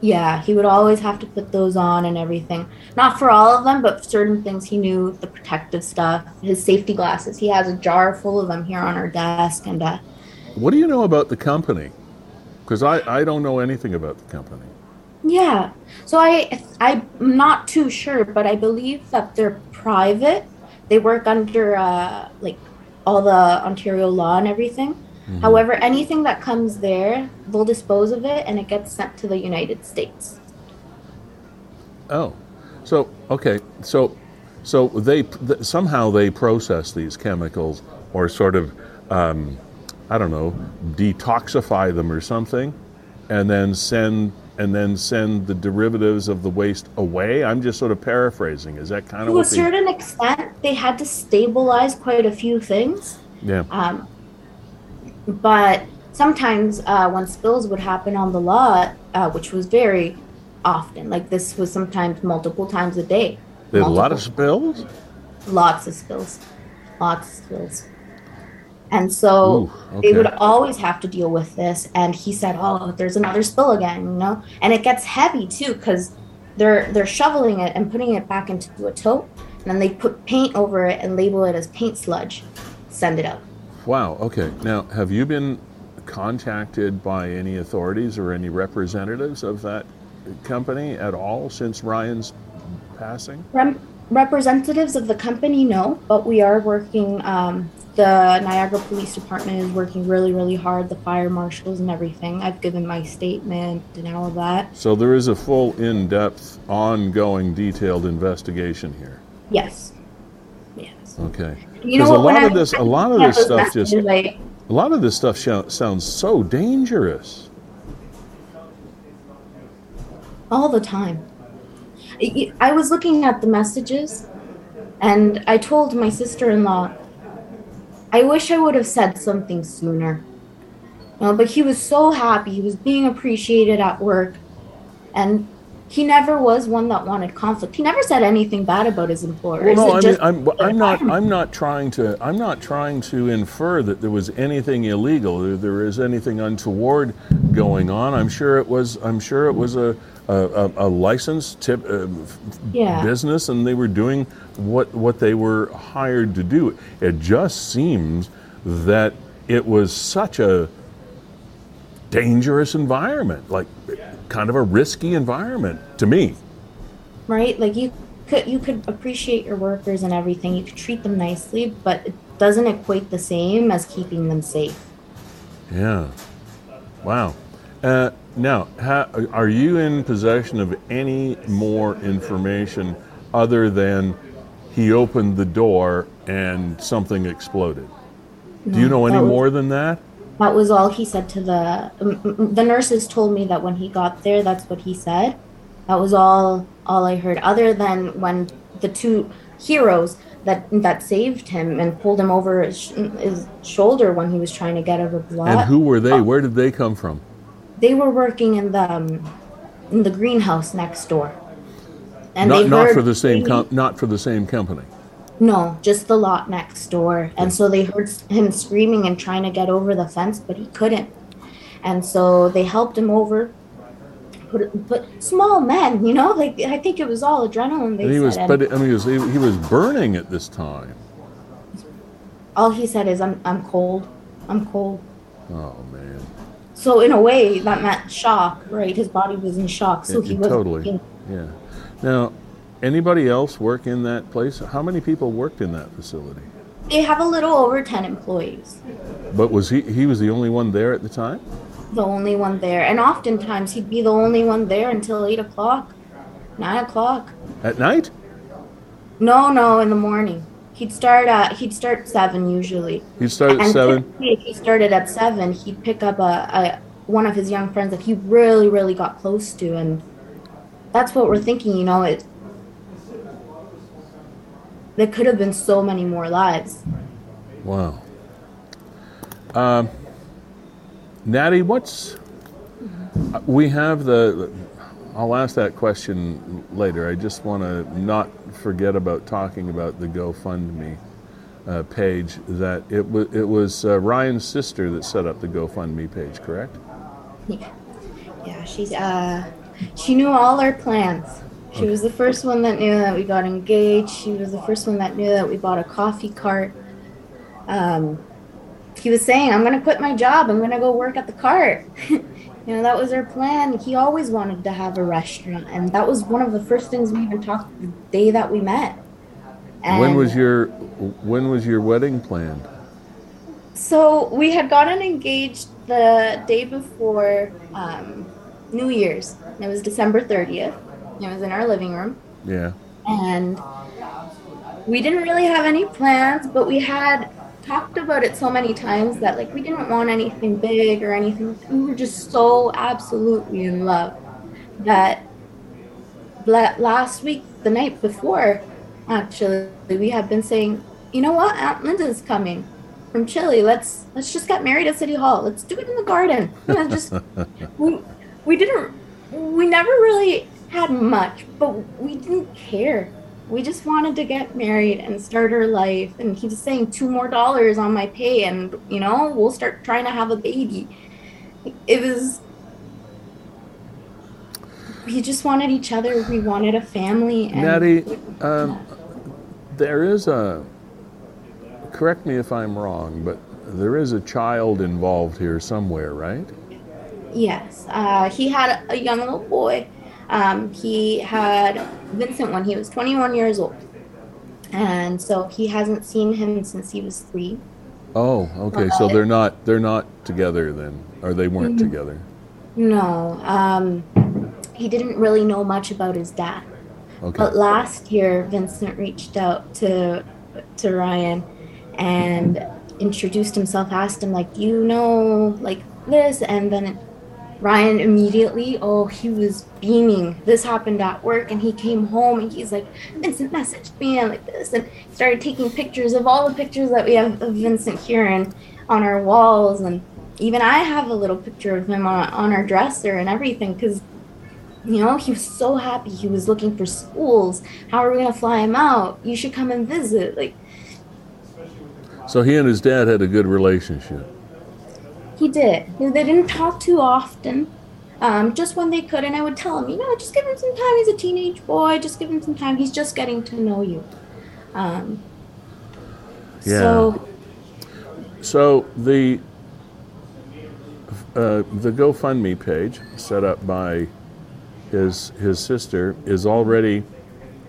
Speaker 5: Yeah, he would always have to put those on and everything. Not for all of them, but certain things he knew the protective stuff. His safety glasses. He has a jar full of them here on our desk, and uh,
Speaker 1: What do you know about the company? Because I, I don't know anything about the company.
Speaker 5: Yeah. So I I'm not too sure, but I believe that they're private. They work under uh, like all the Ontario law and everything. However, anything that comes there, they'll dispose of it and it gets sent to the United States.
Speaker 1: Oh, so okay, so so they th- somehow they process these chemicals or sort of um, I don't know detoxify them or something, and then send and then send the derivatives of the waste away. I'm just sort of paraphrasing. Is that kind of
Speaker 5: To a
Speaker 1: what they?
Speaker 5: certain extent, they had to stabilize quite a few things.
Speaker 1: Yeah.
Speaker 5: Um, but sometimes uh, when spills would happen on the lot, uh, which was very often, like this was sometimes multiple times a day.
Speaker 1: They had a lot of spills.
Speaker 5: lots of spills, lots of spills. And so
Speaker 1: Ooh,
Speaker 5: they would always have to deal with this. And he said, "Oh, there's another spill again," you know. And it gets heavy too because they're they're shoveling it and putting it back into a tote, and then they put paint over it and label it as paint sludge, send it out.
Speaker 1: Wow. Okay. Now, have you been contacted by any authorities or any representatives of that company at all since Ryan's passing?
Speaker 5: Representatives of the company, no, but we are working. Um, the Niagara Police Department is working really, really hard. The fire marshals and everything. I've given my statement and all of that.
Speaker 1: So there is a full, in-depth, ongoing, detailed investigation here.
Speaker 5: Yes. Yes.
Speaker 1: Okay.
Speaker 5: You know
Speaker 1: 'Cause a lot
Speaker 5: I
Speaker 1: of this, a lot of this stuff just, a lot of this stuff sounds so dangerous.
Speaker 5: all the time. I I was looking at the messages, and I told my sister-in-law, I wish I would have said something sooner. Uh, but he was so happy. He was being appreciated at work, and he never was one that wanted conflict. He never said anything bad about his employers.
Speaker 1: Well, no, I mean, I'm, I'm not. I'm not trying to. I'm not trying to infer that there was anything illegal. There, there is anything untoward going on. I'm sure it was. I'm sure it was a a, a, a licensed tip uh,
Speaker 5: Yeah.
Speaker 1: business, and they were doing what what they were hired to do. It just seems that it was such a dangerous environment, like kind of a risky environment to me.
Speaker 5: right like you could you could appreciate your workers and everything you could treat them nicely but it doesn't equate the same as keeping them safe
Speaker 1: Yeah. Wow. Uh, now, ha, are you in possession of any more information other than he opened the door and something exploded? Do you know any
Speaker 5: was-
Speaker 1: more than that?
Speaker 5: that was all he said to the um, the nurses told me that when he got there that's what he said that was all all i heard other than when the two heroes that that saved him and pulled him over his, his shoulder when he was trying to get out of the lot
Speaker 1: And who were they? Where did they come from?
Speaker 5: They were working in the um, in the greenhouse next door and
Speaker 1: not
Speaker 5: they
Speaker 1: not for the same com- not for the same company.
Speaker 5: No, just the lot next door. And so they heard him screaming and trying to get over the fence, but he couldn't. And so they helped him over. Put, put small men, you know, like I think it was all adrenaline. They
Speaker 1: And he
Speaker 5: said,
Speaker 1: was,
Speaker 5: and
Speaker 1: but I mean, he was, he, he was burning at this time.
Speaker 5: all he said is, "I'm I'm cold, I'm cold."
Speaker 1: Oh man.
Speaker 5: So in a way, that meant shock, right? His body was in shock, so
Speaker 1: Yeah,
Speaker 5: he was
Speaker 1: totally. Yeah. Now, anybody else work in that place? How many people worked in that facility?
Speaker 5: They have a little over ten employees.
Speaker 1: But was he he was the only one there at the time?
Speaker 5: the only one there. And oftentimes he'd be the only one there until 8 o'clock, 9 o'clock.
Speaker 1: At night?
Speaker 5: No, no, in the morning. He'd start at he'd start seven usually.
Speaker 1: He started at
Speaker 5: and
Speaker 1: seven.
Speaker 5: If he started at seven, he'd pick up a, a one of his young friends that he really, really got close to, and that's what we're thinking. You know, it. There could have been so many more lives.
Speaker 1: Wow. Um, Natty, what's uh, we have the? I'll ask that question later. I just want to not forget about talking about the GoFundMe uh, page. That it was it was uh, Ryan's sister that set up the GoFundMe page, correct?
Speaker 5: Yeah, yeah. She's uh, she knew all our plans. She was the first one that knew that we got engaged. She was the first one that knew that we bought a coffee cart. Um, he was saying, "I'm gonna quit my job. I'm gonna go work at the cart." [LAUGHS] You know, that was our plan. He always wanted to have a restaurant, and that was one of the first things we even talked the day that we met.
Speaker 1: when was your when was your wedding planned?
Speaker 5: So we had gotten engaged the day before um, New Year's. It was December 30th. It was in our living room.
Speaker 1: Yeah.
Speaker 5: And we didn't really have any plans, but we had talked about it so many times that like we didn't want anything big or anything. We were just so absolutely in love that last week, the night before, actually, we had been saying, you know what, Aunt Linda's coming from Chile. Let's let's just get married at City Hall. Let's do it in the garden. You know, just [LAUGHS] we we didn't we never really had much, but we didn't care. We just wanted to get married and start our life. And he was saying two more dollars on my pay, and you know we'll start trying to have a baby. It was. We just wanted each other. We wanted a family. And
Speaker 1: Natty, um, there is a. Correct me if I'm wrong, but there is a child involved here somewhere, right?
Speaker 5: Yes, uh, he had a young little boy. Um, he had Vincent when he was 21 years old, and so he hasn't seen him since he was three.
Speaker 1: Oh, okay. So they're not they're not together then, or they weren't
Speaker 5: Mm-hmm.
Speaker 1: together.
Speaker 5: No, um, he didn't really know much about his dad.
Speaker 1: Okay.
Speaker 5: But last year, Vincent reached out to to Ryan and introduced himself. Asked him like, "You know, like this," and then Ryan immediately, oh, he was beaming. This happened at work, and he came home and he's like, Vincent messaged me and like this, and started taking pictures of all the pictures that we have of Vincent Kieran on our walls, and even I have a little picture of him on, on our dresser and everything because you know, he was so happy. He was looking for schools. How are we gonna fly him out? You should come and visit. Like
Speaker 1: So he and his dad had a good relationship.
Speaker 5: He did. They didn't talk too often, um, just when they could. And I would tell him, you know, just give him some time. He's a teenage boy. Just give him some time. He's just getting to know you. Um,
Speaker 1: Yeah.
Speaker 5: So
Speaker 1: So the uh, the GoFundMe page set up by his his sister is already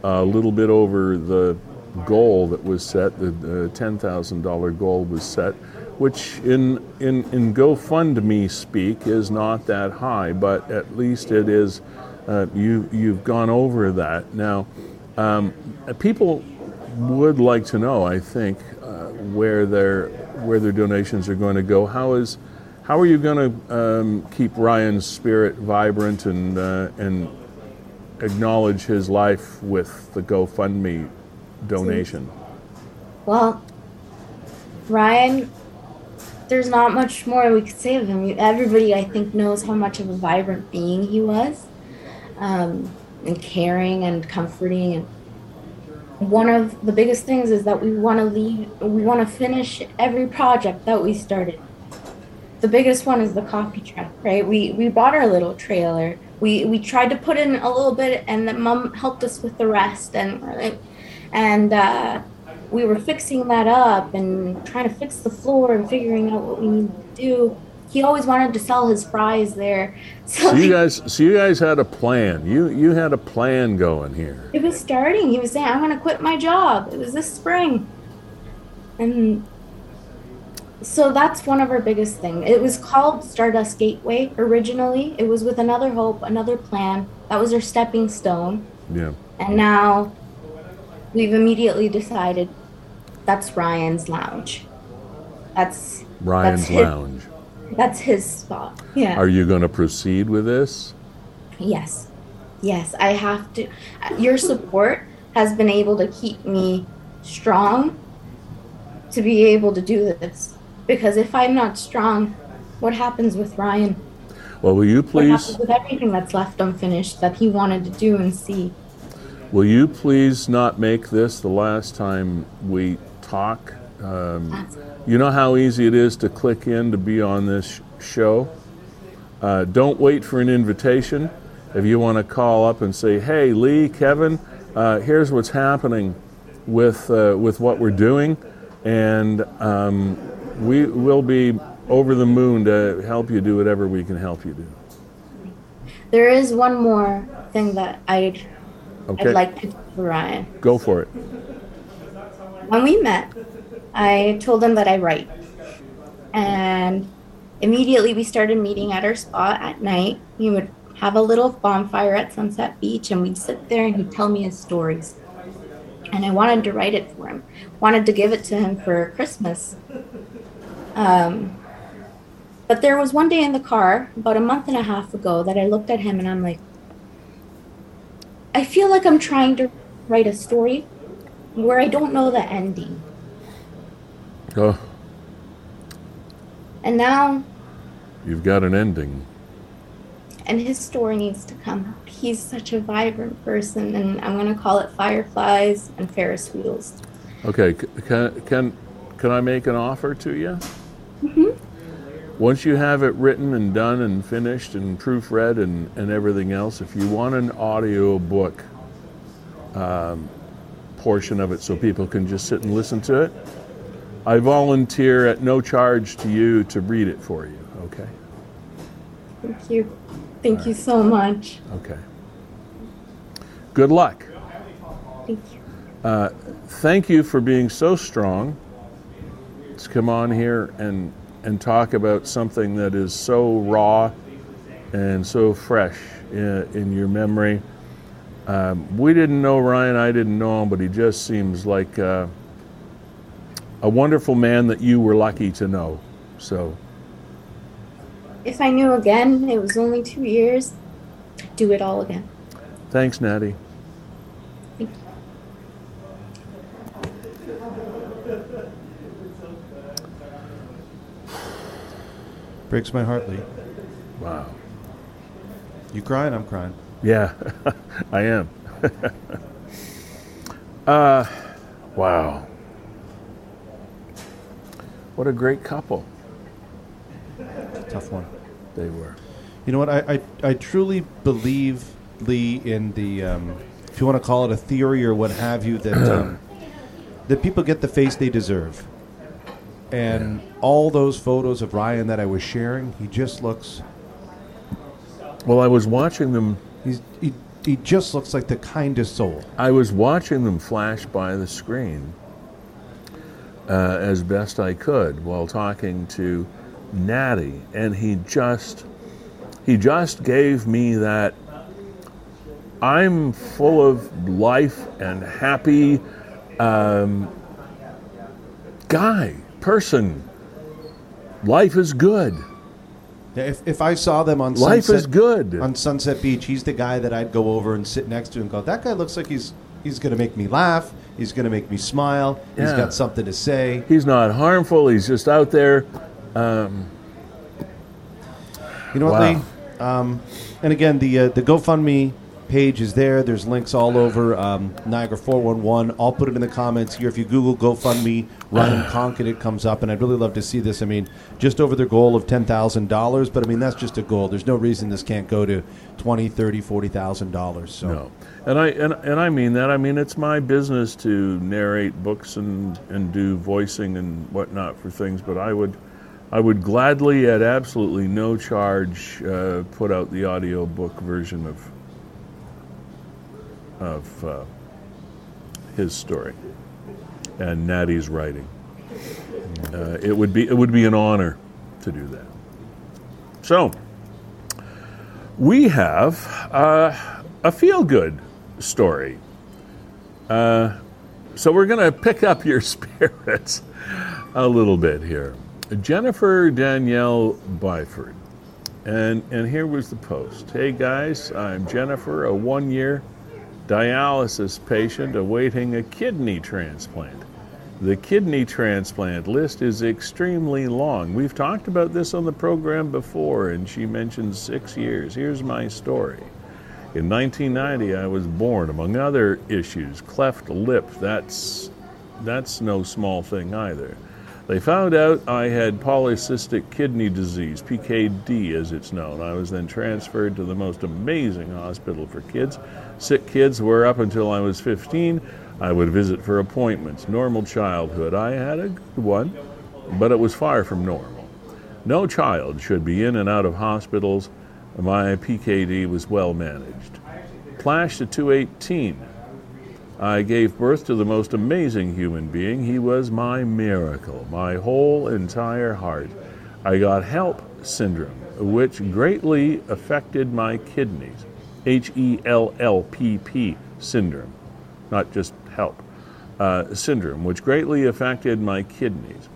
Speaker 1: a little bit over the goal that was set. The, the ten thousand dollar goal was set, which in in in GoFundMe speak is not that high, but at least it is. Uh, you you've gone over that now. Um, people would like to know, I think, uh, where their where their donations are going to go. How is how are you going to um, keep Ryan's spirit vibrant and uh, and acknowledge his life with the GoFundMe donation?
Speaker 5: Well, Ryan, there's not much more we could say of him. Everybody, I think, knows how much of a vibrant being he was, um, and caring and comforting. And one of the biggest things is that we want to leave. We want to finish every project that we started. The biggest one is the coffee truck, right? We we bought our little trailer. We we tried to put in a little bit, and then mom helped us with the rest, and we're like, and uh, we were fixing that up and trying to fix the floor and figuring out what we needed to do. He always wanted to sell his fries there, [LAUGHS] so,
Speaker 1: So you guys, so you guys had a plan. You you had a plan going here.
Speaker 5: it was starting. He was saying, "I'm gonna quit my job." It was this spring, and so that's one of our biggest thing. It was called Stardust Gateway originally. It was with another hope, another plan. That was our stepping stone.
Speaker 1: Yeah.
Speaker 5: And now we've immediately decided that's Ryan's lounge. That's
Speaker 1: Ryan's
Speaker 5: that's his,
Speaker 1: Lounge.
Speaker 5: That's his spot. Yeah.
Speaker 1: Are you going to proceed with this?
Speaker 5: yes. Yes, I have to. Your support has been able to keep me strong to be able to do this. Because if I'm not strong, what happens with Ryan?
Speaker 1: Well, will you
Speaker 5: What
Speaker 1: please?
Speaker 5: happens with everything that's left unfinished that he wanted to do and see?
Speaker 1: Will you please not make this the last time we talk? Um, you know how easy it is to click in to be on this show? Uh, don't wait for an invitation. If you want to call up and say, hey, Lee, Kevin, uh, here's what's happening with, uh, with what we're doing, and um, we will be over the moon to help you do whatever we can help you do.
Speaker 5: There is one more thing that I'd
Speaker 1: Okay.
Speaker 5: I'd like to Ryan.
Speaker 1: Go for it.
Speaker 5: When we met, I told him that I write. And immediately we started meeting at our spot at night. He would have a little bonfire at Sunset Beach and we'd sit there and he'd tell me his stories. And I wanted to write it for him, wanted to give it to him for Christmas. Um, but there was one day in the car, about a month and a half ago, that I looked at him and I'm like, I feel like I'm trying to write a story where I don't know the ending.
Speaker 1: Oh,
Speaker 5: And now,
Speaker 1: you've got an ending.
Speaker 5: and his story needs to come out. He's such a vibrant person, and I'm going to call it Fireflies and Ferris wheels.
Speaker 1: Okay, can can can I make an offer to you? Mm-hmm. Once you have it written and done and finished and proofread and, and everything else, if you want an audio book um, portion of it so people can just sit and listen to it, I volunteer at no charge to you to read it for you. Okay.
Speaker 5: Thank you. Thank you so much.
Speaker 1: Okay. Good luck.
Speaker 5: Thank you.
Speaker 1: thank you for being so strong to come on here and and talk about something that is so raw and so fresh in, in your memory. Um, we didn't know Ryan, I didn't know him, but he just seems like uh, a wonderful man that you were lucky to know. So,
Speaker 5: If I knew again, it was only two years, do it all again.
Speaker 1: thanks, Natty.
Speaker 5: Thank
Speaker 2: Breaks my heart, Lee.
Speaker 1: Wow.
Speaker 2: You crying? I'm crying.
Speaker 1: Yeah, [LAUGHS] I am. [LAUGHS] uh, wow. What a great couple
Speaker 2: Tough one.
Speaker 1: they were.
Speaker 2: You know what? I, I, I truly believe, Lee, in the, um, if you want to call it a theory or what have you, that, um, [CLEARS THROAT] that people get the face they deserve. And all those photos of Ryan that I was sharing, he just looks,
Speaker 1: Well, I was watching them.
Speaker 2: he's, he, he just looks like the kindest soul.
Speaker 1: I was watching them flash by the screen uh, as best I could while talking to Natty, and he just he just gave me that I'm full of life and happy um, guy person. Life is good.
Speaker 2: If, if I saw them on
Speaker 1: Life
Speaker 2: Sunset,
Speaker 1: is good.
Speaker 2: on Sunset Beach, he's the guy that I'd go over and sit next to and go, that guy looks like he's he's going to make me laugh. He's going to make me smile. He's got something to say.
Speaker 1: He's not harmful. He's just out there.
Speaker 2: You know what,
Speaker 1: Wow.
Speaker 2: Lee? Um, and again, the uh, the GoFundMe page is there. There's links all over um, Niagara 411. I'll put it in the comments here. If you Google GoFundMe, Ryan [SIGHS] Konkin, it comes up. And I'd really love to see this. I mean, just over their goal of $10,000. But I mean, that's just a goal. There's no reason this can't go to 20 30 $40,000. So
Speaker 1: No, and I and, and I mean that. I mean it's my business to narrate books and and do voicing and whatnot for things. But I would, I would gladly, at absolutely no charge, uh, put out the audio book version of of uh, his story and Natty's writing. Uh, it would be it would be an honor to do that. So we have uh, a feel good story. Uh, so we're going to pick up your [LAUGHS] spirits a little bit here. Jennifer Danielle Byford. And, and here was the post Hey guys, I'm Jennifer, a one year dialysis patient awaiting a kidney transplant. The kidney transplant list is extremely long. We've talked about this on the program before, and she mentioned six years. Here's my story. In 1990, I was born, among other issues, cleft lip. That's, that's no small thing either. They found out I had polycystic kidney disease, PKD as it's known. I was then transferred to the most amazing hospital for kids. Sick kids were up until I was 15, I would visit for appointments. Normal childhood. I had a good one, but it was far from normal. No child should be in and out of hospitals My PKD was well managed. Flash to 218. I gave birth to the most amazing human being. He was my miracle, my whole entire heart. I got HELLP syndrome, which greatly affected my kidneys. H E L L P P syndrome, not just HELP uh, syndrome, which greatly affected my kidneys.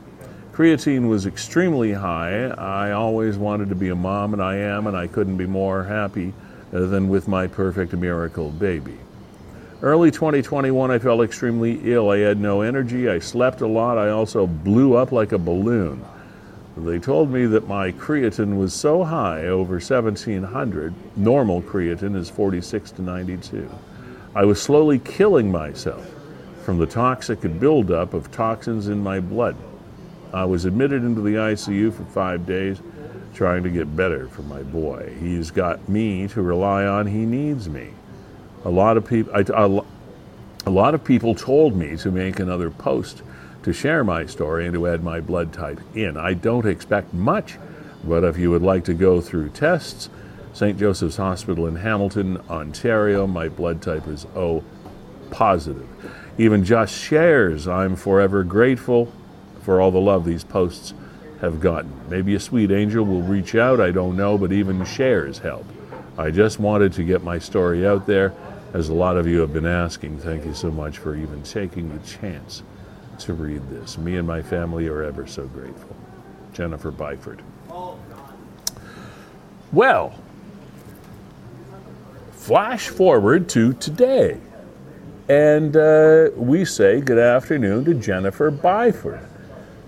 Speaker 1: Creatine was extremely high. I always wanted to be a mom, and I am, and I couldn't be more happy than with my perfect miracle baby. Early 2021, I felt extremely ill. I had no energy. I slept a lot. I also blew up like a balloon. They told me that my creatine was so high, over 1700. Normal creatine is 46 to 92. I was slowly killing myself from the toxic buildup of toxins in my blood. I was admitted into the ICU for five days, trying to get better for my boy. He's got me to rely on. He needs me. A lot of people, a, a lot of people told me to make another post to share my story and to add my blood type in. I don't expect much, but if you would like to go through tests, St. Joseph's Hospital in Hamilton, Ontario, my blood type is O positive. Even just shares, I'm forever grateful for all the love these posts have gotten. Maybe a sweet angel will reach out, I don't know, but even shares help. I just wanted to get my story out there, as a lot of you have been asking. Thank you so much for even taking the chance to read this. Me and my family are ever so grateful. Jennifer Byford. Well, flash forward to today. And uh, we say good afternoon to Jennifer Byford.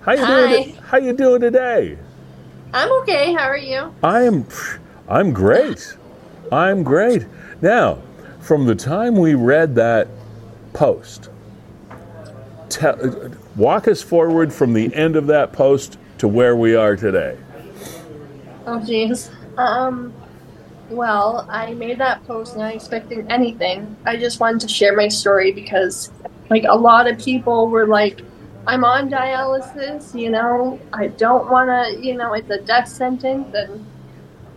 Speaker 1: How you
Speaker 6: Hi.
Speaker 1: doing? How you doing today?
Speaker 6: I'm okay. How are you?
Speaker 1: I am, I'm great. I'm great. Now, from the time we read that post, walk us forward from the end of that post to where we are today.
Speaker 6: Oh, jeez. Um, well, I made that post not expecting anything. I just wanted to share my story because, like, a lot of people were like, I'm on dialysis, you know, I don't want to, you know, it's a death sentence, and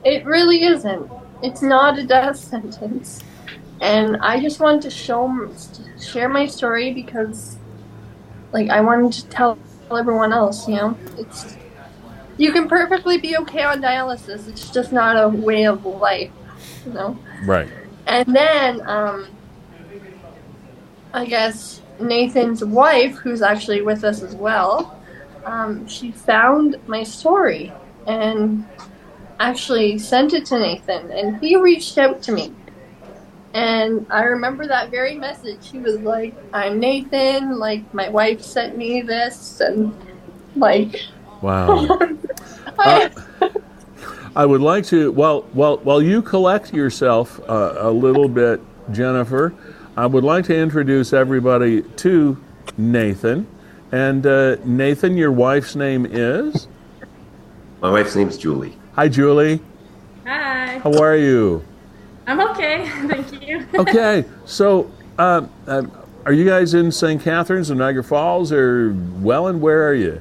Speaker 6: it really isn't. It's not a death [LAUGHS] sentence. And I just wanted to show, share my story because, like, I wanted to tell everyone else, you know, it's you can perfectly be okay on dialysis. It's just not a way of life, you know.
Speaker 1: Right.
Speaker 6: And then, um, I guess Nathan's wife, who's actually with us as well, um, she found my story and actually sent it to Nathan, and he reached out to me. And I remember that very message. He was like, "I'm Nathan. Like my wife sent me this, and like."
Speaker 1: Wow. [LAUGHS]
Speaker 6: I,
Speaker 1: I would like to, while, while, while you collect yourself uh, a little bit, Jennifer, I would like to introduce everybody to Nathan. And uh, Nathan, your wife's name is?
Speaker 7: My wife's name's Julie.
Speaker 1: Hi, Julie.
Speaker 8: Hi.
Speaker 1: How are you?
Speaker 8: I'm okay. [LAUGHS] Thank you. [LAUGHS]
Speaker 1: Okay, so um, um, are you guys in St. Catharines or Niagara Falls or Welland? Where are you?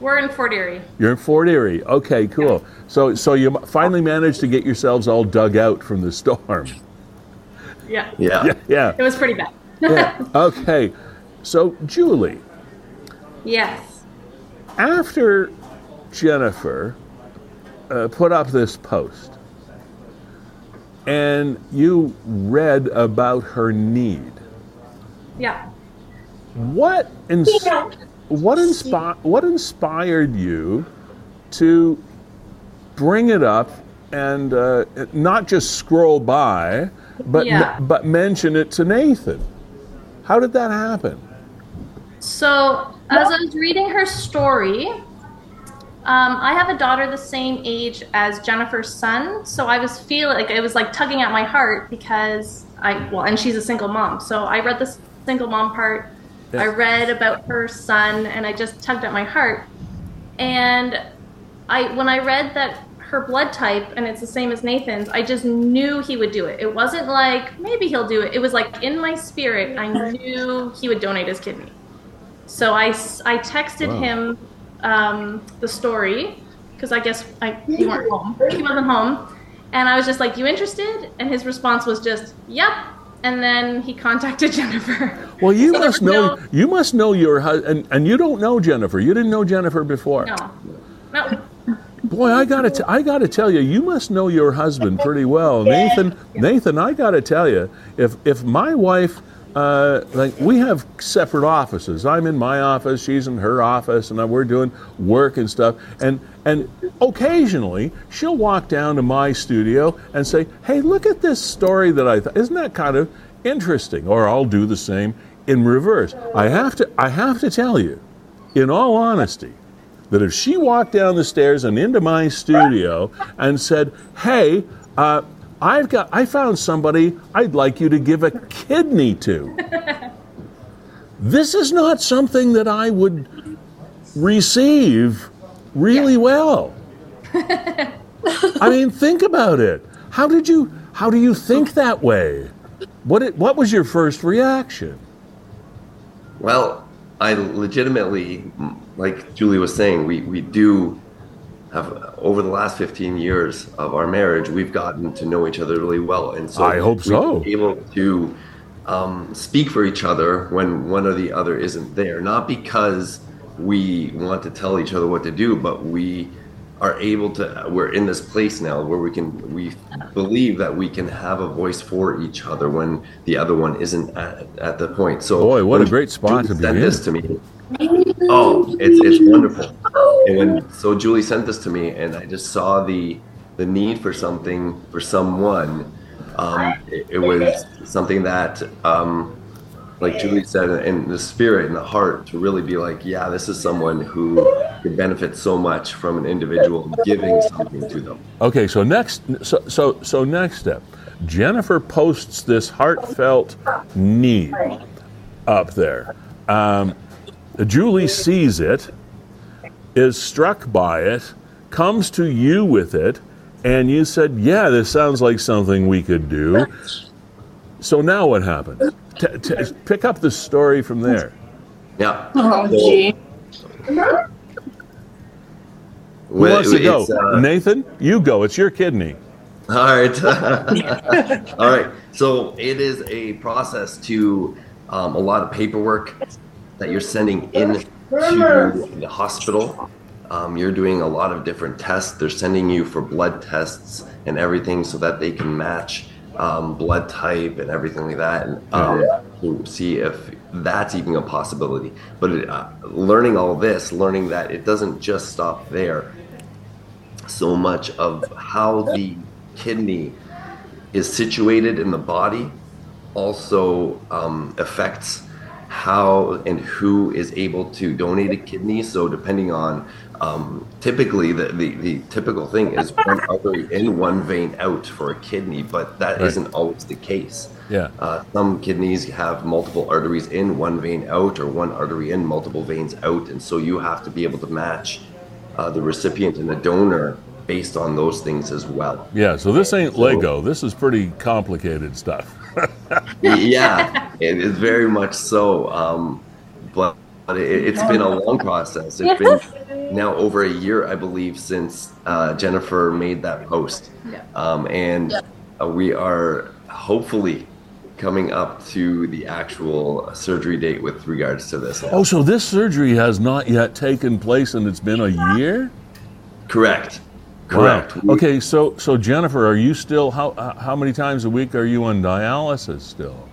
Speaker 8: We're in Fort Erie.
Speaker 1: You're in Fort Erie. Okay, cool. So, so you finally managed to get yourselves all dug out from the storm. [LAUGHS]
Speaker 8: Yeah.
Speaker 7: Yeah.
Speaker 1: Yeah, yeah.
Speaker 8: It was pretty bad.
Speaker 1: yeah. Okay, so Julie,
Speaker 8: Yes.
Speaker 1: after Jennifer uh, put up this post and you read about her need,
Speaker 8: Yeah.
Speaker 1: what ins- what inspi- what inspired you to bring it up and uh, not just scroll by, but
Speaker 8: Yeah.
Speaker 1: but mention it to Nathan? How did that happen?
Speaker 8: So, as I was reading her story, um, I have a daughter the same age as Jennifer's son, so I was feeling like it was like tugging at my heart because I well, and she's a single mom, so I read the single mom part.
Speaker 1: Yeah.
Speaker 8: I read about her son, and I just tugged at my heart. And I when I read that her blood type and it's the same as Nathan's, I just knew he would do it. It wasn't like maybe he'll do it. It was like in my spirit, I knew he would donate his kidney. So I, I texted
Speaker 1: Wow.
Speaker 8: him um, the story because I guess I, he weren't home. He wasn't home. And I was just like, "You interested?" And his response was just, "Yep." And then he contacted [LAUGHS] Jennifer.
Speaker 1: Well, you
Speaker 8: So
Speaker 1: must know.
Speaker 8: no-
Speaker 1: You must know your husband, and, and you don't know Jennifer. You didn't know Jennifer before.
Speaker 8: No, no.
Speaker 1: Boy, I gotta, t- I gotta tell you, you must know your husband pretty well, [LAUGHS] Nathan. Nathan, I gotta tell you, if if my wife, uh, like we have separate offices. I'm in my office, she's in her office, and we're doing work and stuff. And and occasionally she'll walk down to my studio and say, "Hey, look at this story that I thought. Isn't that kind of interesting?" Or I'll do the same in reverse. I have to, I have to tell you, in all honesty that if she walked down the stairs and into my studio and said, "Hey, uh, I've got, I found somebody I'd like you to give a kidney to," this is not something that I would receive really well. [LAUGHS] I mean, think about it. How did you? How do you think that way? What? It, what was your first reaction?
Speaker 7: Well, I legitimately, like Julie was saying, we, we do have, over the last 15 years of our marriage, we've gotten to know each other really well. And so
Speaker 1: I hope so.
Speaker 7: able to um, speak for each other when one or the other isn't there. Not because we want to tell each other what to do, but we are able to we're in this place now where we can we believe that we can have a voice for each other when the other one isn't at, at the point so
Speaker 1: Boy, what a great spot to be in.
Speaker 7: this to me oh it's it's wonderful and when so julie sent this to me and i just saw the the need for something for someone um it, it was something that um like Julie said, in the spirit and the heart to really be like, yeah, this is someone who could benefit so much from an individual giving something to them.
Speaker 1: Okay, so next, so so so next step, Jennifer posts this heartfelt need up there. Um, Julie sees it, is struck by it, comes to you with it, and you said, "Yeah, this sounds like something we could do." So now what happened? T- t- pick up the story from there.
Speaker 7: Yeah.
Speaker 6: Oh, gee.
Speaker 1: Who wants to go?
Speaker 7: uh,
Speaker 1: Nathan, you go. It's your kidney.
Speaker 7: All right. [LAUGHS] All right. So it is a process to um, a lot of paperwork that you're sending in to the hospital. Um, you're doing a lot of different tests. They're sending you for blood tests and everything so that they can match um, blood type and everything like that, and um, to see if that's even a possibility. But it, uh, learning all this, learning that it doesn't just stop there so much of how the kidney is situated in the body also um, affects how and who is able to donate a kidney. So depending on um, typically the, the, the typical thing is one artery in, one vein out for a kidney, but that
Speaker 1: Right.
Speaker 7: not always the case.
Speaker 1: Yeah.
Speaker 7: Uh, some kidneys have multiple arteries in, one vein out, or one artery in, multiple veins out, and so you have to be able to match uh, the recipient and the donor based on those things as well.
Speaker 1: Yeah. So this ain't Lego. This is pretty complicated stuff. [LAUGHS]
Speaker 7: yeah, it is very much so. Um, but but it, it's been a long process. It's been now over a year, I believe, since uh, Jennifer made that post.
Speaker 8: Yeah.
Speaker 7: Um, and uh, we are hopefully coming up to the actual surgery date with regards to this.
Speaker 1: Oh, so this surgery has not yet taken place and it's been a year?
Speaker 7: Correct.
Speaker 1: Wow.
Speaker 7: Correct. We-
Speaker 1: Okay, so so Jennifer, are you still how how many times a week are you on dialysis still?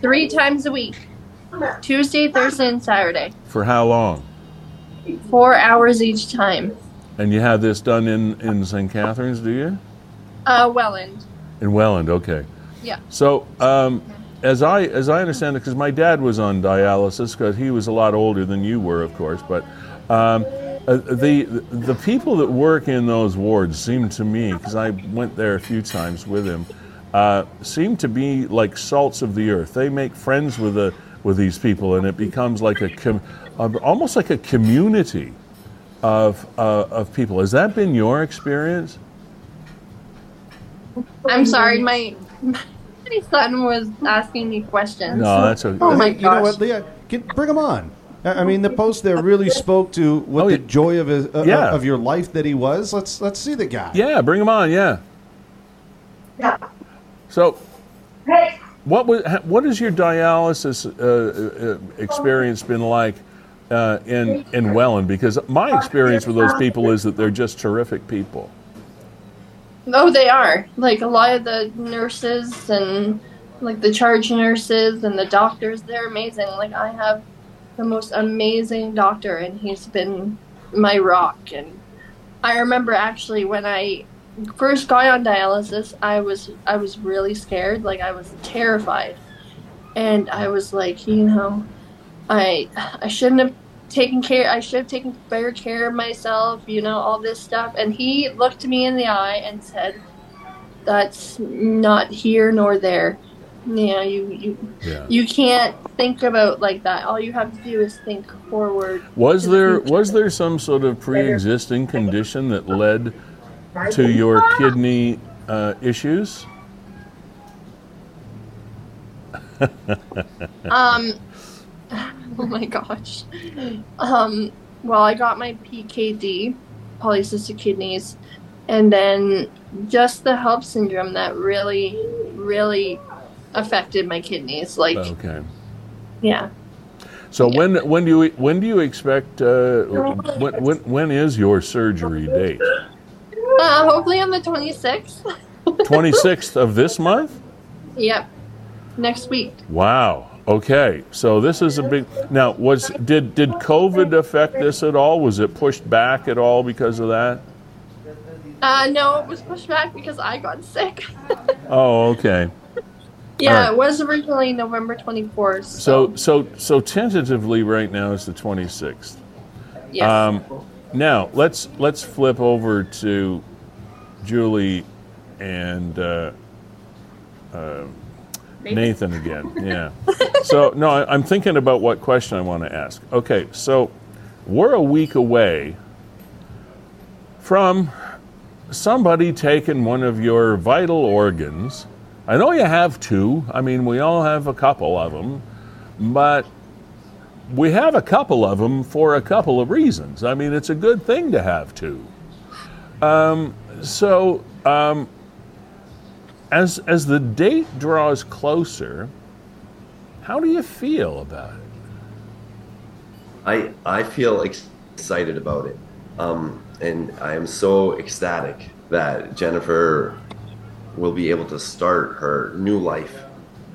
Speaker 6: Three times a week Tuesday, Thursday, and Saturday.
Speaker 1: For how long?
Speaker 6: Four hours each time.
Speaker 1: And you have this done in in St. Catharines, do you?
Speaker 6: Uh, Welland.
Speaker 1: In Welland, okay.
Speaker 6: Yeah.
Speaker 1: So, um, as I as I understand it, because my dad was on dialysis, because he was a lot older than you were, of course. But um, uh, the the people that work in those wards seem to me, because I went there a few times with him, uh, seem to be like salts of the earth. They make friends with the with these people, and it becomes like a com- uh, almost like a community of uh, of people. Has that been your experience?
Speaker 6: I'm sorry, my my son was asking me questions.
Speaker 1: No, that's okay.
Speaker 6: Oh my gosh.
Speaker 2: you know what. Leah? Get, bring them on. I I mean, the post there really spoke to what
Speaker 1: Oh,
Speaker 2: the joy of his, uh,
Speaker 1: Yeah.
Speaker 2: of your life that he was. Let's let's see the guy.
Speaker 1: Yeah, bring him on. Yeah. So, what was what has your dialysis uh, uh, experience been like uh, in in Welland? Because my experience with those people is that they're just terrific people.
Speaker 6: Oh, they are. Like a lot of the nurses and like the charge nurses and the doctors, they're amazing. Like I have the most amazing doctor and he's been my rock and I remember actually when I first got on dialysis, I was I was really scared, like I was terrified. And I was like, you know, I I shouldn't have taken care I should have taken better care of myself, you know, all this stuff. And he looked me in the eye and said, That's not here nor there. Yeah, you you
Speaker 1: Yeah.
Speaker 6: you can't think about like that. All you have to do is think forward.
Speaker 1: Was
Speaker 6: to the
Speaker 1: there was there some sort of pre-existing condition that led to your kidney uh, issues? [LAUGHS]
Speaker 6: Um. [LAUGHS] Oh my gosh. Um. Well, I got my PKD, polycystic kidneys, and then just the HELLP syndrome that really, really affected my kidneys. Like,
Speaker 1: Okay.
Speaker 6: yeah.
Speaker 1: So when when do you when do you expect uh, when, when when is your surgery date?
Speaker 6: Uh, hopefully on the twenty sixth.
Speaker 1: Twenty sixth of this month.
Speaker 6: Yep. Next week.
Speaker 1: Wow. Okay. So this is a big. Now, was did did COVID affect this at all? Was it pushed back at all because of that?
Speaker 6: Uh, no, it was pushed back because I got sick.
Speaker 1: Oh, okay.
Speaker 6: Yeah,
Speaker 1: Alright.
Speaker 6: it was originally November twenty fourth.
Speaker 1: So so so tentatively right now is the twenty sixth.
Speaker 6: yes.
Speaker 1: Um, now let's let's flip over to Julie and uh, uh, Nathan again. Yeah. [LAUGHS] so no, I, I'm thinking about what question I want to ask. Okay, so we're a week away from somebody taking one of your vital organs. I know you have two. I mean, we all have a couple of them, but we have a couple of them for a couple of reasons. I mean, it's a good thing to have two. Um, so, um, as as the date draws closer, how do you feel about it?
Speaker 7: I I feel excited about it, um, and I am so ecstatic that Jennifer will be able to start her new life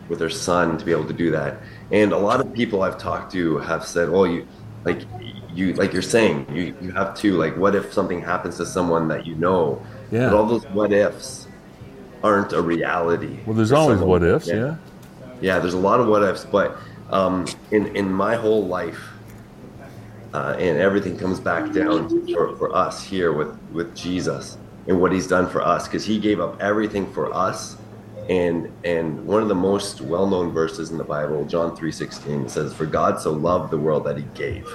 Speaker 7: with her son to be able to do that. And a lot of people I've talked to have said, well, you like you like you're saying you you have to like what if something happens to someone that you know?"
Speaker 1: Yeah.
Speaker 7: But all those what ifs aren't a reality.
Speaker 1: Well, there's always
Speaker 7: someone.
Speaker 1: what ifs, yeah.
Speaker 7: Yeah, there's a lot of what ifs, but um, in in my whole life, uh, and everything comes back down for, for us here with with Jesus and what He's done for us, because He gave up everything for us. And and one of the most well known verses in the Bible, John three sixteen, says, "For God so loved the world that He gave."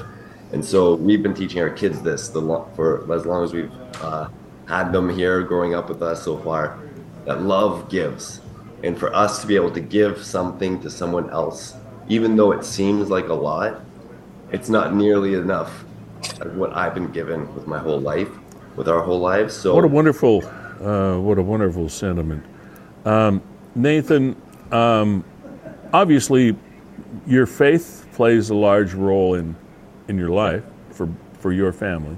Speaker 7: And so we've been teaching our kids this the for as long as we've uh, had them here, growing up with us so far, that love gives, and for us to be able to give something to someone else, even though it seems like a lot, it's not nearly enough what I've been given with my whole life, with our whole lives. So
Speaker 1: What a wonderful, uh, what a wonderful sentiment, um, Nathan. Um, obviously, your faith plays a large role in in your life for for your family.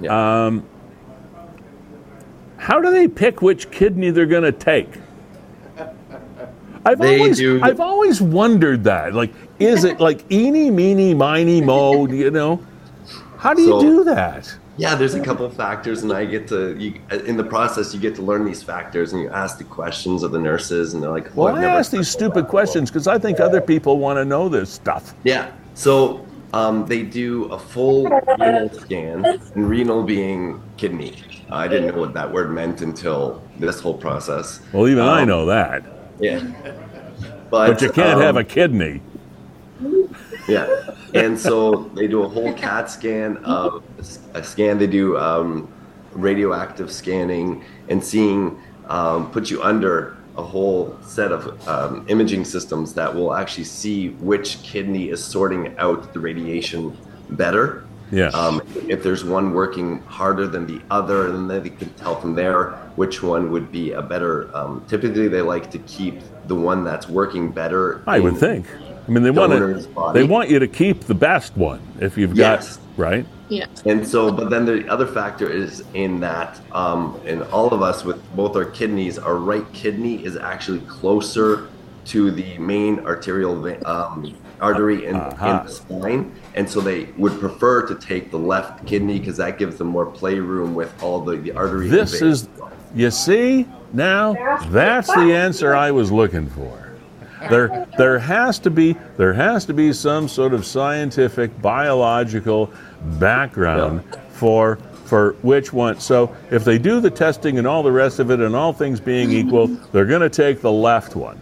Speaker 7: yeah.
Speaker 1: Um, how do they pick which kidney they're going to take? I've
Speaker 7: They
Speaker 1: always,
Speaker 7: do-
Speaker 1: I've always wondered that. Like, is it like eeny, meeny, miny, mo? [LAUGHS] You know, how do you do that?
Speaker 7: Yeah, there's a couple of factors, and I get to you, in the process. You get to learn these factors, and you ask the questions of the nurses, and they're like,
Speaker 1: Well,
Speaker 7: I've
Speaker 1: I ask these stupid questions because I think other people want to know this stuff.
Speaker 7: Yeah. So um, they do a full renal scan, and renal being kidney. I didn't know what that word meant until this whole process.
Speaker 1: Well, even I
Speaker 7: Um,
Speaker 1: know that.
Speaker 7: Yeah.
Speaker 1: But you can't have
Speaker 7: um,
Speaker 1: a kidney.
Speaker 7: Yeah. And so they do a whole CAT scan of a scan. They do um, radioactive scanning and seeing, um, put you under a whole set of um, imaging systems that will actually see which kidney is sorting out the radiation better.
Speaker 1: Yeah.
Speaker 7: Um, if there's one working harder than the other, then they can tell from there which one would be a better. Um, typically, they like to keep the one that's working better.
Speaker 1: I would think. I mean, they want
Speaker 7: Donor's
Speaker 1: to. They want you to keep the best one if you've
Speaker 7: Yes.
Speaker 1: got right.
Speaker 6: Yeah.
Speaker 7: And so, but then the other factor is in that, um, in all of us with both our kidneys, our right kidney is actually closer to the main arterial ve- um, artery in,
Speaker 1: Aha.
Speaker 7: in the spine. And so they would prefer to take the left kidney because that gives them more playroom with all the, the arteries. and
Speaker 1: This
Speaker 7: veins.
Speaker 1: is, you see, now that's the answer I was looking for. There, there has to be, there has to be some sort of scientific, biological background for for which one. So if they do the testing and all the rest of it, and all things being equal, they're going to take the left one.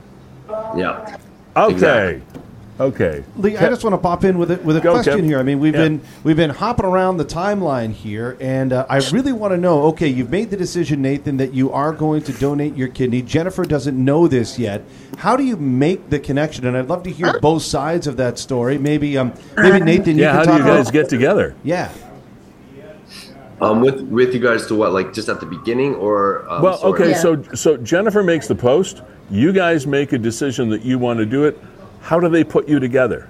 Speaker 7: Yeah.
Speaker 1: Okay,
Speaker 7: Exactly.
Speaker 1: Okay.
Speaker 2: Lee, I just want to pop in with a, with a
Speaker 1: Go,
Speaker 2: question
Speaker 1: Kev.
Speaker 2: here. I mean, we've
Speaker 1: Yeah.
Speaker 2: been we've been hopping around the timeline here, and uh, I really want to know. Okay, you've made the decision, Nathan, that you are going to donate your kidney. Jennifer doesn't know this yet. How do you make the connection? And I'd love to hear both sides of that story. Maybe, um, maybe Nathan, you
Speaker 1: Yeah,
Speaker 2: can
Speaker 1: how do
Speaker 2: talk
Speaker 1: you guys
Speaker 2: about-
Speaker 1: get together?
Speaker 2: Yeah.
Speaker 7: Um, with with regards to what, like just at the beginning, or um,
Speaker 1: Well,
Speaker 7: sorry.
Speaker 1: okay,
Speaker 6: Yeah.
Speaker 1: so so Jennifer makes the post. You guys make a decision that you want to do it. How do they put you together?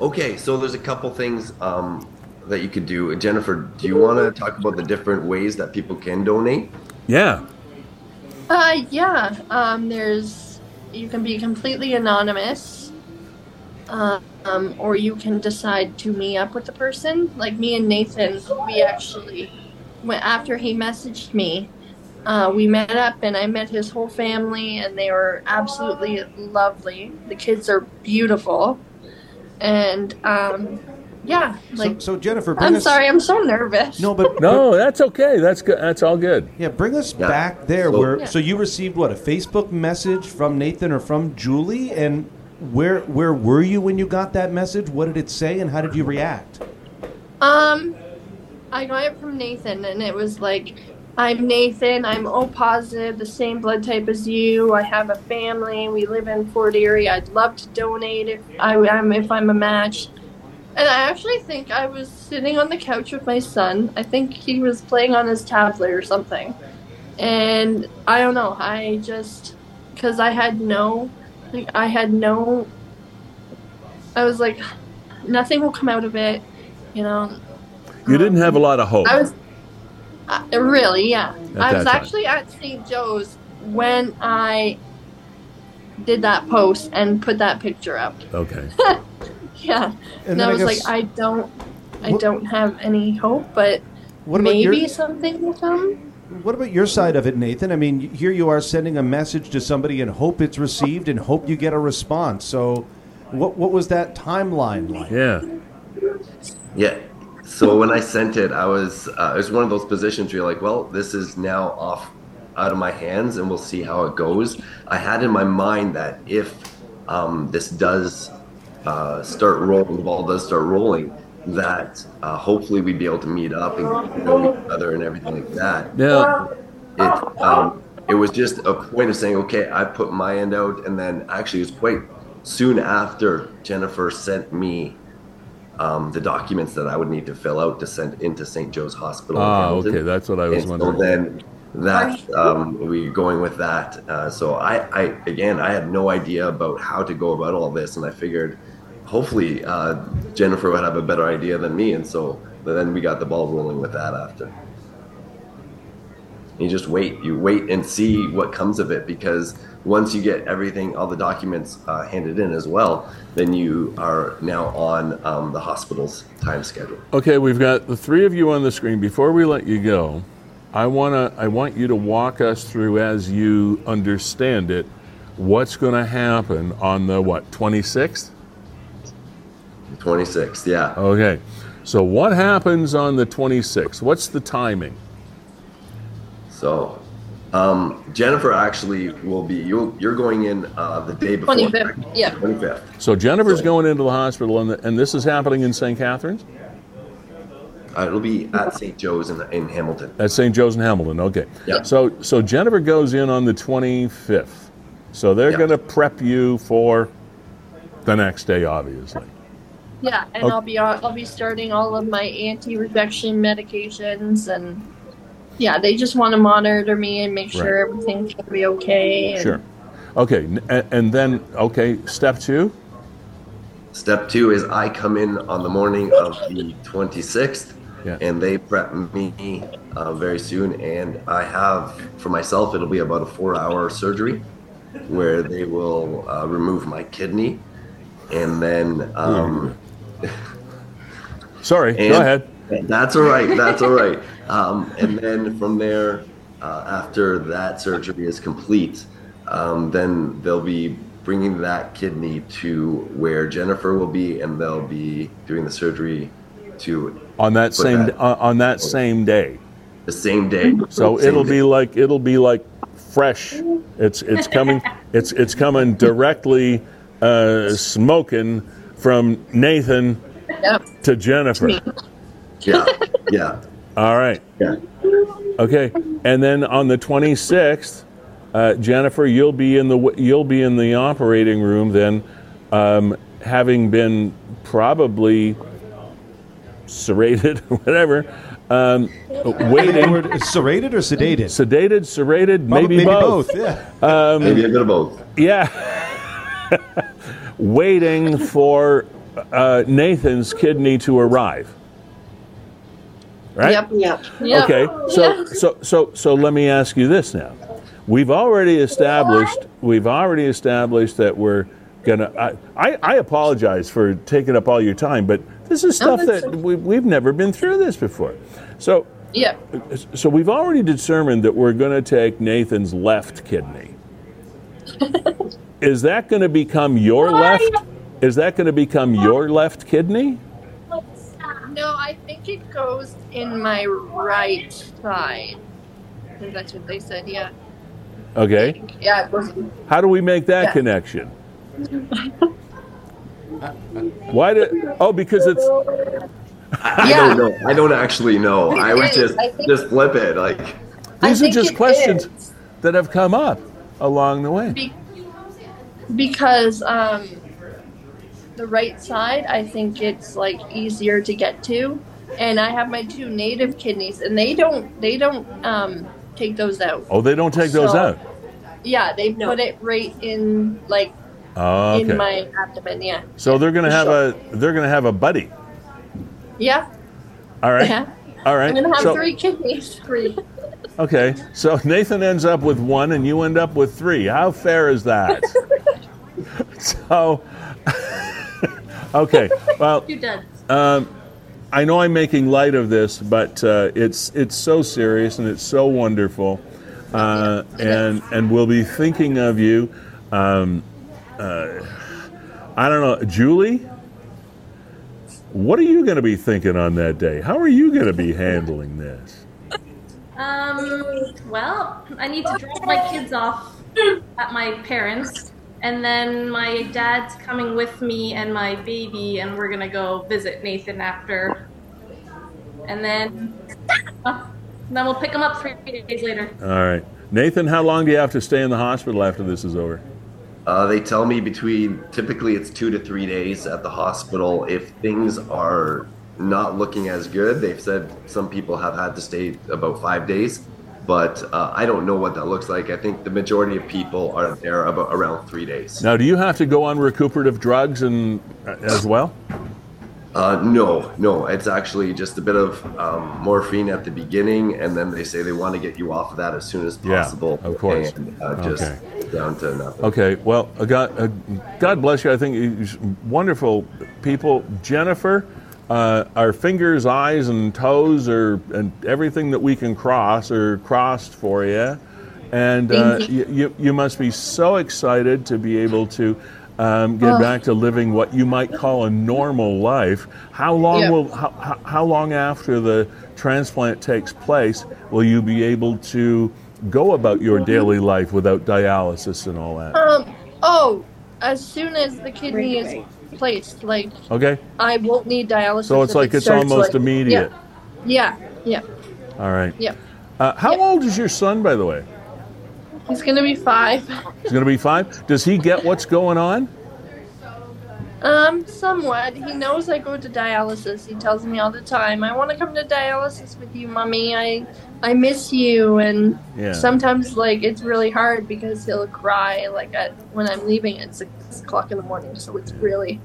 Speaker 7: Okay, so there's a couple things um, that you could do. Jennifer, do you want to talk about the different ways that people can donate?
Speaker 1: Yeah.
Speaker 6: Uh, yeah. Um, there's you can be completely anonymous, um, or you can decide to meet up with the person. Like me and Nathan, we actually went after he messaged me. Uh, we met up and I met his whole family, and they were absolutely lovely. The kids are beautiful, and um, yeah, like
Speaker 2: so, so Jennifer, bring
Speaker 6: I'm
Speaker 2: us,
Speaker 6: sorry, I'm so nervous.
Speaker 2: No, but
Speaker 1: No, that's okay. That's good. That's all good.
Speaker 2: Yeah, bring us
Speaker 7: Yeah.
Speaker 2: back there.
Speaker 7: So-
Speaker 2: where
Speaker 6: Yeah.
Speaker 2: so you received what a Facebook message from Nathan or from Julie, and where where were you when you got that message? What did it say, and how did you react?
Speaker 6: Um, I got it from Nathan, and it was like, "I'm Nathan. I'm O positive, the same blood type as you. I have a family. We live in Fort Erie. I'd love to donate if I am if I'm a match." And I actually think I was sitting on the couch with my son. I think he was playing on his tablet or something. And I don't know. I just because I had no, like, I had no. I was like, nothing will come out of it, you know.
Speaker 1: You didn't have a lot of hope.
Speaker 6: I was uh, really, yeah.
Speaker 1: At
Speaker 6: I was
Speaker 1: time.
Speaker 6: actually at St. Joe's when I did that post and put that picture up.
Speaker 1: Okay. [LAUGHS]
Speaker 6: Yeah, and,
Speaker 2: then
Speaker 6: I
Speaker 2: I
Speaker 6: was
Speaker 2: guess-
Speaker 6: like, I don't, I
Speaker 2: What-
Speaker 6: don't have any hope, but
Speaker 2: What
Speaker 6: maybe
Speaker 2: your
Speaker 6: something will come.
Speaker 2: What about your side of it, Nathan? I mean, here you are sending a message to somebody and hope it's received and hope you get a response. So, what what was that timeline like?
Speaker 1: Yeah.
Speaker 7: Yeah. So when I sent it, I was uh, it was one of those positions where you're like, well, this is now off out of my hands, and we'll see how it goes. I had in my mind that if um, this does uh, start rolling, the ball does start rolling, that uh, hopefully we'd be able to meet up and know each other and everything like that.
Speaker 1: Yeah.
Speaker 7: It um, it was just a point of saying, okay, I put my end out, and then actually it was quite soon after Jennifer sent me um, the documents that I would need to fill out to send into St. Joe's Hospital.
Speaker 1: Ah,
Speaker 7: Hamilton.
Speaker 1: okay. That's what I was
Speaker 7: and
Speaker 1: wondering.
Speaker 7: So then that um, we were going with that. Uh, so I, I again, I had no idea about how to go about all this, and I figured hopefully uh, Jennifer would have a better idea than me, and so but then we got the ball rolling with that after. You just wait. You wait and see what comes of it because once you get everything, all the documents uh, handed in as well, then you are now on um, the hospital's time schedule.
Speaker 1: Okay, we've got the three of you on the screen. Before we let you go, I wanna I want you to walk us through as you understand it, what's gonna happen on the what, 26th?
Speaker 7: 26th, yeah.
Speaker 1: Okay. So what happens on the 26th? What's the timing?
Speaker 7: So, um, Jennifer actually will be. You you're going in uh, the day before.
Speaker 6: 25th, yeah.
Speaker 7: Twenty fifth.
Speaker 1: So Jennifer's going into the hospital, and, the, and this is happening in St. Catharines?
Speaker 7: Uh, it'll be at St. Joe's in, in Hamilton.
Speaker 1: At St. Joe's in Hamilton. Okay.
Speaker 7: Yeah.
Speaker 1: So so Jennifer goes in on the 25th. So they're
Speaker 7: Yeah.
Speaker 1: going to prep you for the next day, obviously.
Speaker 6: Yeah, and
Speaker 1: Okay.
Speaker 6: I'll be I'll be starting all of my anti-rejection medications, and yeah, they just want to monitor me and make sure
Speaker 1: Right.
Speaker 6: everything's gonna be okay. And
Speaker 1: Sure. Okay, n- a- and then okay, step two.
Speaker 7: Step two is I come in on the morning of the 26th,
Speaker 1: Yeah.
Speaker 7: and they prep me uh, very soon. And I have, for myself, it'll be about a four-hour surgery where they will uh, remove my kidney, and then um,
Speaker 1: Sorry,
Speaker 7: and
Speaker 1: go ahead. [LAUGHS]
Speaker 7: That's all right. That's all right. Um, and then from there, uh, after that surgery is complete, um, then they'll be bringing that kidney to where Jennifer will be, and they'll be doing the surgery to
Speaker 1: On that same
Speaker 7: that.
Speaker 1: on on that same day.
Speaker 7: the same day.
Speaker 1: So
Speaker 7: Same
Speaker 1: it'll
Speaker 7: day.
Speaker 1: be like it'll be like fresh. It's it's coming it's it's coming directly uh, smoking from Nathan
Speaker 6: Yep.
Speaker 1: to Jennifer.
Speaker 7: Yeah, yeah,
Speaker 1: All right.
Speaker 7: yeah.
Speaker 1: Okay. And then on the 26th, uh, Jennifer, you'll be in the you'll be in the operating room then, um, having been probably serrated, [LAUGHS] whatever, um, waiting,
Speaker 2: Word- serrated or sedated?
Speaker 1: sedated, serrated,
Speaker 2: Probably-
Speaker 1: maybe, both.
Speaker 2: Yeah.
Speaker 7: Maybe a bit of both.
Speaker 1: Yeah. [LAUGHS] waiting for uh, Nathan's kidney to arrive. Right?
Speaker 6: Yep.
Speaker 9: Yep.
Speaker 6: Yep.
Speaker 1: Okay, so
Speaker 6: Yeah.
Speaker 1: so so so let me ask you this now. We've already established we've already established that we're gonna. I, I, I apologize for taking up all your time, but this is stuff
Speaker 6: that's
Speaker 1: that we, we've never been through this before. So
Speaker 6: Yep.
Speaker 1: so we've already determined that we're going to take Nathan's left kidney. [LAUGHS] is that going to become your left? Is that going to become your left kidney?
Speaker 6: No, I think it goes in my right side. That's what they said. Yeah.
Speaker 1: Okay.
Speaker 6: Yeah. It goes.
Speaker 1: How do we make that
Speaker 6: Yeah.
Speaker 1: connection? Why did? Oh, because it's
Speaker 7: I
Speaker 6: Yeah.
Speaker 7: don't know. I don't actually know. I would
Speaker 6: is.
Speaker 7: just
Speaker 6: I
Speaker 7: just flip it. Like
Speaker 1: these are just questions
Speaker 6: is.
Speaker 1: that have come up along the way.
Speaker 6: Be- because um, the right side, I think it's like easier to get to, and I have my two native kidneys, and they don't they don't um, take those out.
Speaker 1: Oh, they don't take those
Speaker 6: So-
Speaker 1: out.
Speaker 6: Yeah, they
Speaker 9: No.
Speaker 6: put it right in like
Speaker 1: Oh, okay.
Speaker 6: in my abdomen. Yeah,
Speaker 1: so they're gonna have a they're gonna have a buddy.
Speaker 6: yeah,
Speaker 1: All right.
Speaker 6: yeah.
Speaker 1: All right.
Speaker 6: I'm gonna have
Speaker 1: so,
Speaker 6: three kidneys. Three.
Speaker 1: Okay. So Nathan ends up with one, and you end up with three. How fair is that? [LAUGHS] so. [LAUGHS] okay. Well,
Speaker 8: you're did.
Speaker 1: I know I'm making light of this, but uh, it's it's so serious and it's so wonderful, uh, and and we'll be thinking of you. Um, uh, I don't know, Julie. What are you going to be thinking on that day? How are you going to be handling this?
Speaker 8: Um, well, I need to drop my kids off at my parents, and then my dad's coming with me and my baby, and we're gonna go visit Nathan after. And then, uh, [LAUGHS] then we'll pick him up three days later.
Speaker 1: All right, Nathan. How long do you have to stay in the hospital after this is over?
Speaker 7: Uh, they tell me between typically it's two to three days at the hospital. If things are not looking as good, they've said some people have had to stay about five days, but uh, I don't know what that looks like. I think the majority of people are there about around three days.
Speaker 1: Now, do you have to go on recuperative drugs and uh, as well?
Speaker 7: Uh, no, no, it's actually just a bit of um, morphine at the beginning, and then they say they want to get you off of that as soon as possible.
Speaker 1: Yeah, of course.
Speaker 7: And, uh, just
Speaker 1: Okay.
Speaker 7: down to nothing.
Speaker 1: Okay, well, uh, God, uh, God bless you. I think wonderful people. Jennifer, uh, our fingers, eyes, and toes are, and everything that we can cross are crossed for you. And uh,
Speaker 6: Thank
Speaker 1: you, you, you must be so excited to be able to um, get
Speaker 6: Oh.
Speaker 1: back to living what you might call a normal life. How long
Speaker 6: Yeah.
Speaker 1: will, how, how- how long after the transplant takes place will you be able to go about your daily life without dialysis and all that?
Speaker 6: Um. Oh, as soon as the kidney
Speaker 9: Right,
Speaker 6: is
Speaker 9: right.
Speaker 6: Placed, like
Speaker 1: Okay,
Speaker 6: I won't need dialysis.
Speaker 1: so it's like
Speaker 6: it
Speaker 1: it's almost
Speaker 6: like-
Speaker 1: immediate.
Speaker 6: Yeah. Yeah.
Speaker 1: All right.
Speaker 6: Yeah.
Speaker 1: Uh, how old is your son, by the way?
Speaker 6: He's gonna be five.
Speaker 1: He's going to be five. Does he get what's going on?
Speaker 6: Um, somewhat. He knows I go to dialysis. He tells me all the time, "I want to come to dialysis with you, mommy. I, I miss you." And
Speaker 1: Yeah.
Speaker 6: sometimes, like, it's really hard because he'll cry, like, at, when I'm leaving at six o'clock in the morning. So it's really.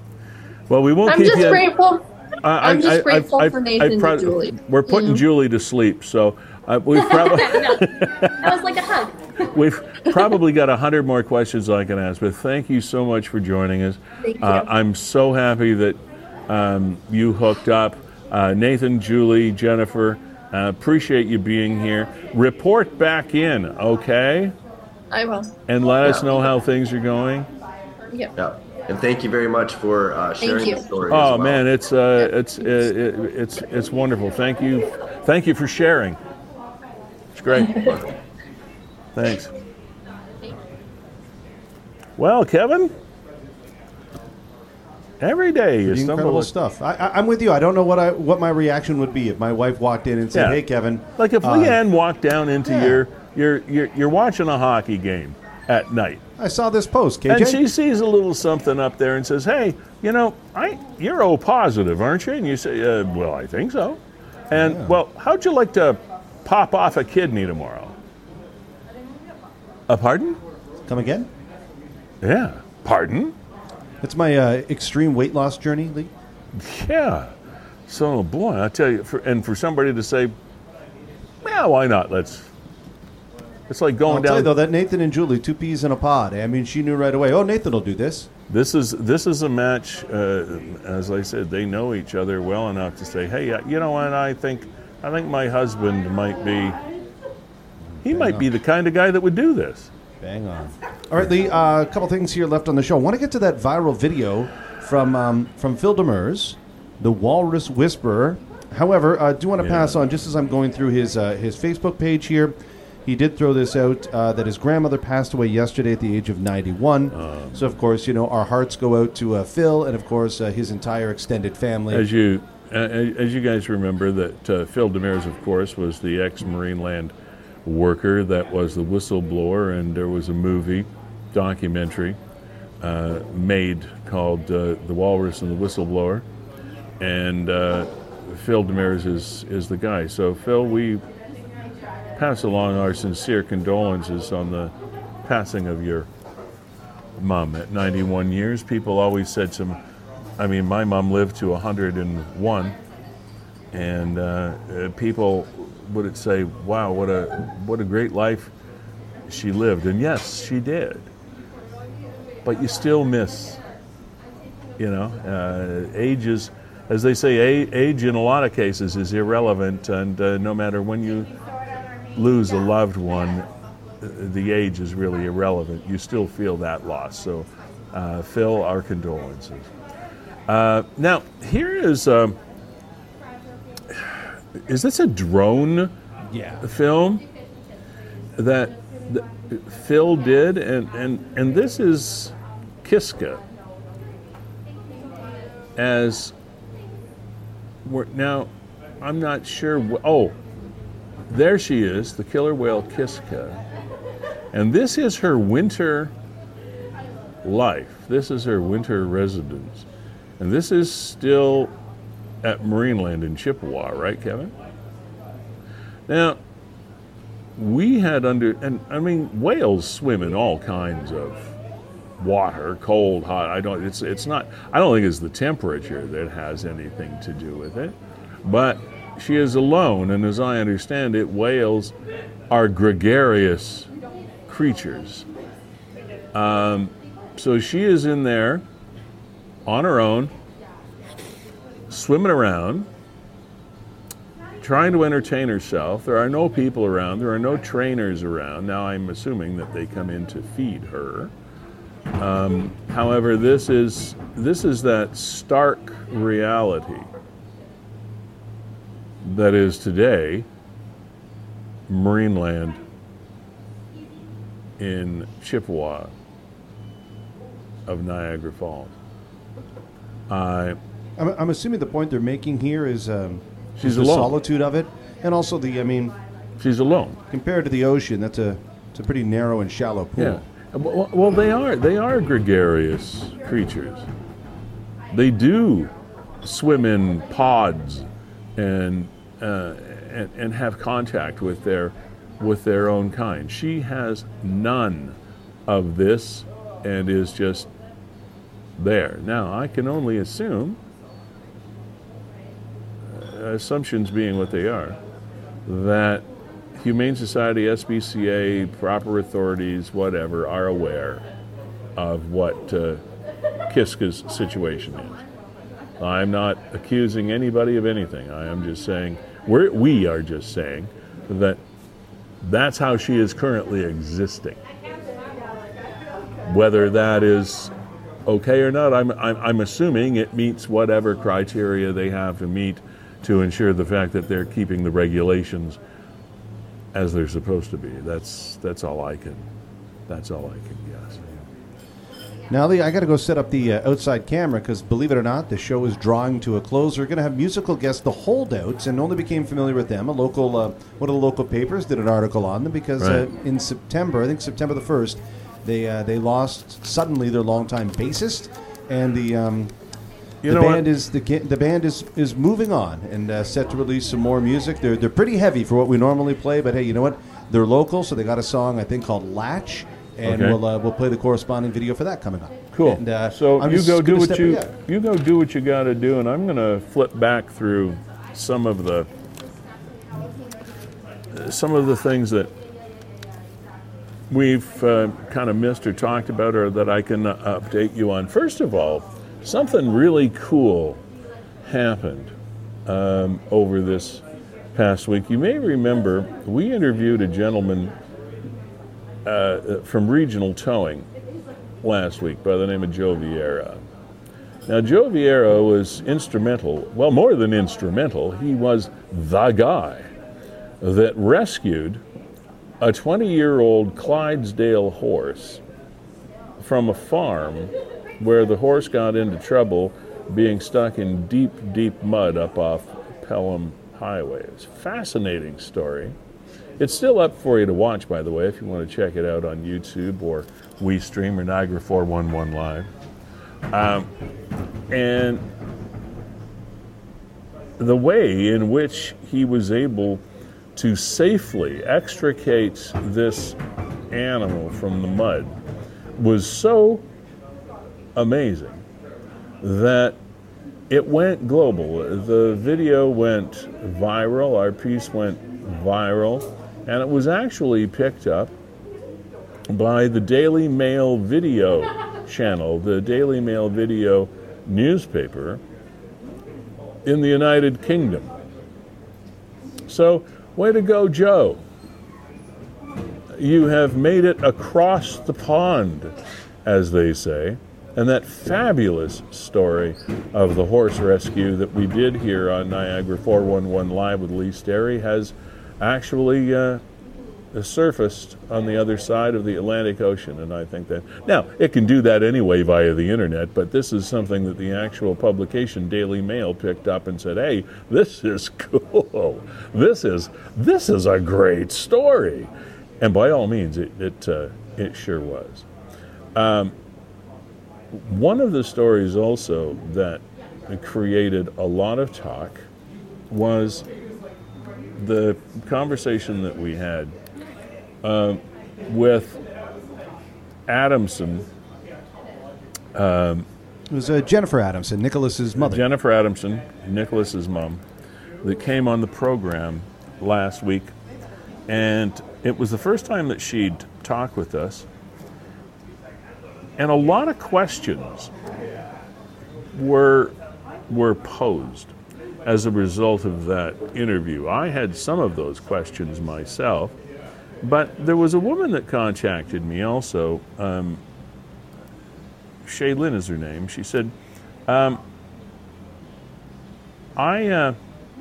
Speaker 1: Well, we won't
Speaker 6: I'm
Speaker 1: keep
Speaker 6: just
Speaker 1: you.
Speaker 6: grateful.
Speaker 1: I,
Speaker 6: I'm just grateful for Nathan and
Speaker 1: prob-
Speaker 6: Julie,
Speaker 1: We're putting? Julie to sleep, so uh, we've probably [LAUGHS]
Speaker 8: That was like a hug. [LAUGHS]
Speaker 1: we've probably got a hundred more questions I can ask. But thank you so much for joining us.
Speaker 6: Thank
Speaker 1: Uh. I'm so happy that um, you hooked up, uh, Nathan, Julie, Jennifer. Uh, appreciate you being here. Report back in, okay,
Speaker 6: I will.
Speaker 1: and let us know how things are going.
Speaker 6: Yeah.
Speaker 7: Yeah. And thank you very much for uh, sharing the story.
Speaker 1: Oh
Speaker 7: as well.
Speaker 1: man, it's uh, it's uh, it, it's it's wonderful. Thank you, thank you for sharing. Great. Thanks. Well, Kevin, every day you
Speaker 2: Pretty
Speaker 1: stumble.
Speaker 2: incredible stuff. I, I'm with you. I don't know what I what my reaction would be if my wife walked in and said,
Speaker 1: Yeah.
Speaker 2: "Hey, Kevin."
Speaker 1: Like if
Speaker 2: uh,
Speaker 1: Leanne walked down into
Speaker 2: yeah.
Speaker 1: your, your your you're watching a hockey game at night.
Speaker 2: I saw this post, KJ.
Speaker 1: And she sees a little something up there and says, "Hey, you know, I you're O positive, aren't you?" And you say, uh, "Well, I think so." And well, how'd you like to pop off a kidney tomorrow? A pardon?
Speaker 2: Come again?
Speaker 1: Yeah, pardon?
Speaker 2: It's my uh, extreme weight loss journey, Lee.
Speaker 1: Yeah. So, boy, I tell you, for, and for somebody to say, "Yeah, why not? Let's." It's like going
Speaker 2: I'll tell you
Speaker 1: down.
Speaker 2: though that Nathan and Julie, two peas in a pod. I mean, she knew right away. Oh, Nathan will do this.
Speaker 1: This is this is a match. Uh, as I said, they know each other well enough to say, "Hey, uh, you know what? I think I think my husband might be. He might be the kind of guy that would do this."
Speaker 2: Bang on. All right, Lee. uh, A couple things here left on the show. I want to get to that viral video from um, from Phil Demers, the Walrus Whisperer. However, I do want to
Speaker 1: Yeah.
Speaker 2: pass on just as I'm going through his uh, his Facebook page here. He did throw this out uh, that his grandmother passed away yesterday at the age of 91.
Speaker 1: Um.
Speaker 2: so, of course, you know our hearts go out to uh, Phil and, of course, uh, his entire extended family.
Speaker 1: As you uh, as you guys remember, that uh, Phil Demers, of course, was the ex-Marineland worker that was the whistleblower, and there was a movie documentary uh, made called uh, "The Walrus and the Whistleblower," and uh, Phil Demers is is the guy. So, Phil, we pass along our sincere condolences on the passing of your mom at 91 years. People always said some. I mean, my mom lived to 101, and uh, uh, people would say, "Wow, what a what a great life she lived." And yes, she did. But you still miss, you know, uh, age is, as they say, age in a lot of cases is irrelevant, and uh, no matter when you lose a loved one, the age is really irrelevant. You still feel that loss. So, uh, Phil, our condolences. Uh, now, here is um, is this a drone
Speaker 2: yeah.
Speaker 1: film that, that Phil did, and and and this is Kiska as we're, now. I'm not sure. Wh- oh, there she is, the killer whale Kiska, and this is her winter life. This is her winter residence, and this is still at Marineland in Chippawa, right, Kevin? Now, we had under, and I mean, whales swim in all kinds of water, cold, hot. I don't. It's it's not. I don't think it's the temperature that has anything to do with it. But she is alone, and as I understand it, whales are gregarious creatures. Um, so she is in there on her own, swimming around, trying to entertain herself. There are no people around, there are no trainers around. Now, I'm assuming that they come in to feed her. Um, however, this is, this is that stark reality that is today Marineland in Chippawa of Niagara Falls. I
Speaker 2: I'm, I'm assuming the point they're making here is um,
Speaker 1: She's
Speaker 2: the
Speaker 1: alone.
Speaker 2: solitude of it, and also the. I mean,
Speaker 1: she's alone.
Speaker 2: compared to the ocean, that's a it's a pretty narrow and shallow pool.
Speaker 1: Yeah. Well, well, they are they are gregarious creatures. they do swim in pods and, uh, and, and have contact with their, with their own kind. She has none of this and is just there. Now, I can only assume, uh, assumptions being what they are, that Humane Society, SPCA, proper authorities, whatever, are aware of what uh, Kiska's situation is. I'm not accusing anybody of anything. I am just saying, we're, we are just saying that that's how she is currently existing. Whether that is okay or not, I'm, I'm, I'm assuming it meets whatever criteria they have to meet to ensure the fact that they're keeping the regulations as they're supposed to be. That's, that's all I can, that's all I can guess.
Speaker 2: Now, Lee, I got to go set up the uh, outside camera because, believe it or not, the show is drawing to a close. We're going to have musical guests, the Holdouts, and only became familiar with them. A local, uh, one of the local papers did an article on them because uh, in September, I think September the first, they uh, they lost suddenly their longtime bassist, and the um,
Speaker 1: You
Speaker 2: the band is the the band is is moving on and uh, set to release some more music. They're they're pretty heavy for what we normally play, but hey, you know what? They're local, so they got a song I think called Latch, and
Speaker 1: Okay.
Speaker 2: we'll uh, we'll play the corresponding video for that coming up.
Speaker 1: Cool.
Speaker 2: And, uh,
Speaker 1: so
Speaker 2: I'm
Speaker 1: you go do what you you go do what you got to do, and I'm going to flip back through some of the some of the things that we've uh, kind of missed or talked about, or that I can uh, update you on. First of all, something really cool happened um, over this past week. You may remember we interviewed a gentleman uh, from Regional Towing last week by the name of Joe Vieira. Now, Joe Vieira was instrumental, well, more than instrumental, he was the guy that rescued a 20 year old Clydesdale horse from a farm where the horse got into trouble being stuck in deep, deep mud up off Pelham Highway. It's a fascinating story. It's still up for you to watch, by the way, if you want to check it out on YouTube or WeStream or Niagara 411 Live. Um, and the way in which he was able to safely extricate this animal from the mud was so amazing that it went global. The video went viral, our piece went viral, and it was actually picked up by the Daily Mail video channel, the Daily Mail video newspaper in the United Kingdom. So, way to go, Joe. You have made it across the pond, as they say. And that fabulous story of the horse rescue that we did here on Niagara 411 Live with Lee Sterry has actually uh, surfaced on the other side of the Atlantic Ocean. And I think that now it can do that anyway via the internet, but this is something that the actual publication Daily Mail picked up and said, "Hey, this is [LAUGHS] cool. This is this is a great story." And by all means, it it uh, it sure was. Um, one of the stories also that created a lot of talk was the conversation that we had um, with Adamson,
Speaker 2: It was uh, Jennifer Adamson, Nicholas's mother.
Speaker 1: Jennifer Adamson, Nicholas's mom, that came on the program last week, and it was the first time that she'd talked with us, and a lot of questions were were posed as a result of that interview. I had some of those questions myself, but there was a woman that contacted me also. Um, Shaylin is her name. She said, um, I, uh,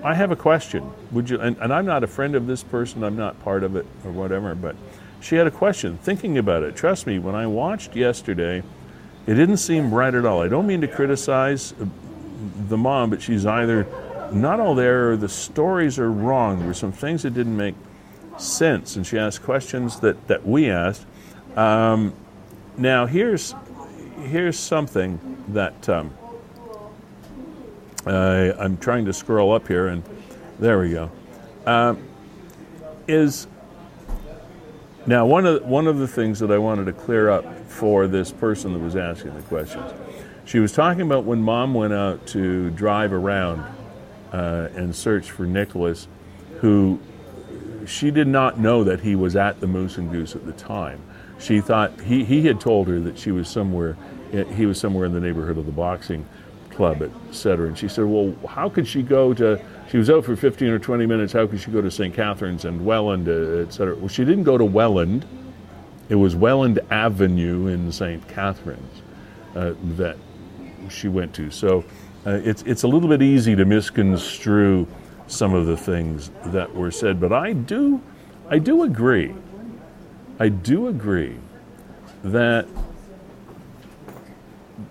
Speaker 1: I have a question. Would you? And, and I'm not a friend of this person. I'm not part of it or whatever. But she had a question. Thinking about it, trust me. When I watched yesterday, it didn't seem right at all. I don't mean to criticize uh, the mom, but she's either not all there or the stories are wrong. There were some things that didn't make sense, and she asked questions that that we asked. Um, now here's here's something that. Um, Uh, I'm trying to scroll up here, and there we go. Um, is now one of one of the things that I wanted to clear up for this person that was asking the questions. She was talking about when mom went out to drive around uh, and search for Nicholas, who she did not know that he was at the Moose and Goose at the time. She thought he, he had told her that she was somewhere, he was somewhere in the neighborhood of the boxing club, et cetera. And she said, well, how could she go to, she was out for 15 or 20 minutes, how could she go to St. Catharines and Welland, uh, et cetera? Well, she didn't go to Welland. It was Welland Avenue in St. Catharines uh, that she went to. So uh, it's, it's a little bit easy to misconstrue some of the things that were said, but I do, I do agree. I do agree that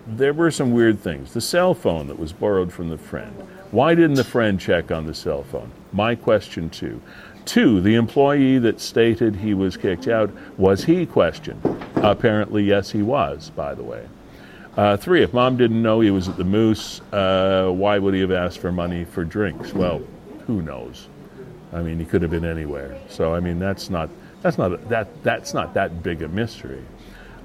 Speaker 1: there were some weird things. The cell phone that was borrowed from the friend. Why didn't the friend check on the cell phone? My question too. Two, the employee that stated he was kicked out, was he questioned? Apparently, yes, he was, by the way. Uh, three, if mom didn't know he was at the Moose, uh, why would he have asked for money for drinks? Well, who knows? I mean, he could have been anywhere. So, I mean, that's not that's not that that's not that big a mystery.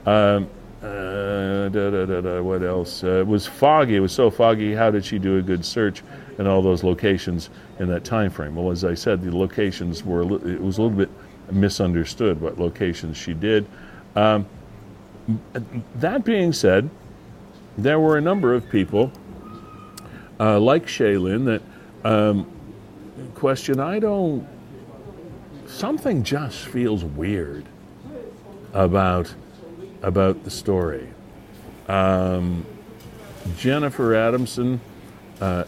Speaker 1: Um, uh, da, da, da, what else? Uh, it was foggy. It was so foggy. How did she do a good search in all those locations in that time frame? Well, as I said, the locations were it was a little bit misunderstood what locations she did. Um, that being said, there were a number of people uh, like Shaylin that um, question. I don't something just feels weird about about the story. Um, Jennifer Adamson, uh,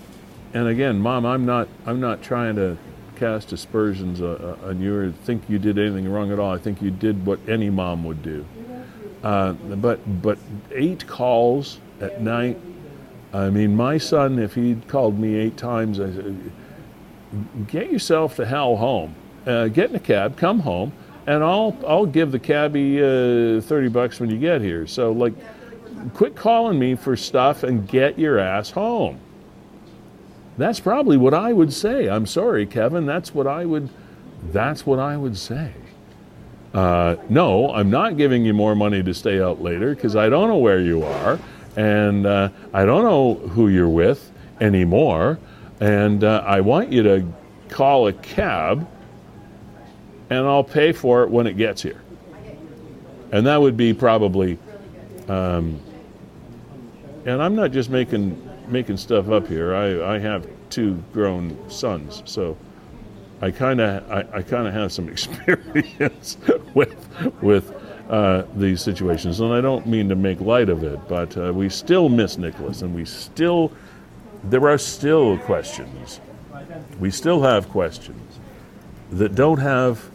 Speaker 1: and again, Mom, I'm not I'm not trying to cast aspersions on you or think you did anything wrong at all. I think you did what any mom would do. Uh, but but eight calls at night. I mean, my son, if he'd called me eight times, I said, "Get yourself to hell home." uh, get in a cab, come home, and I'll I'll give the cabbie uh, thirty bucks when you get here. So like, quit calling me for stuff and get your ass home. That's probably what I would say. I'm sorry, Kevin. That's what I would. That's what I would say. Uh, no, I'm not giving you more money to stay out later because I don't know where you are, and uh, I don't know who you're with anymore, and uh, I want you to call a cab and I'll pay for it when it gets here. And that would be probably, um, and I'm not just making making stuff up here. I, I have two grown sons, so I kind of I, I kind of have some [LAUGHS] experience with with uh, these situations, and I don't mean to make light of it, but uh, we still miss Nicholas, and we still there are still questions. We still have questions that don't have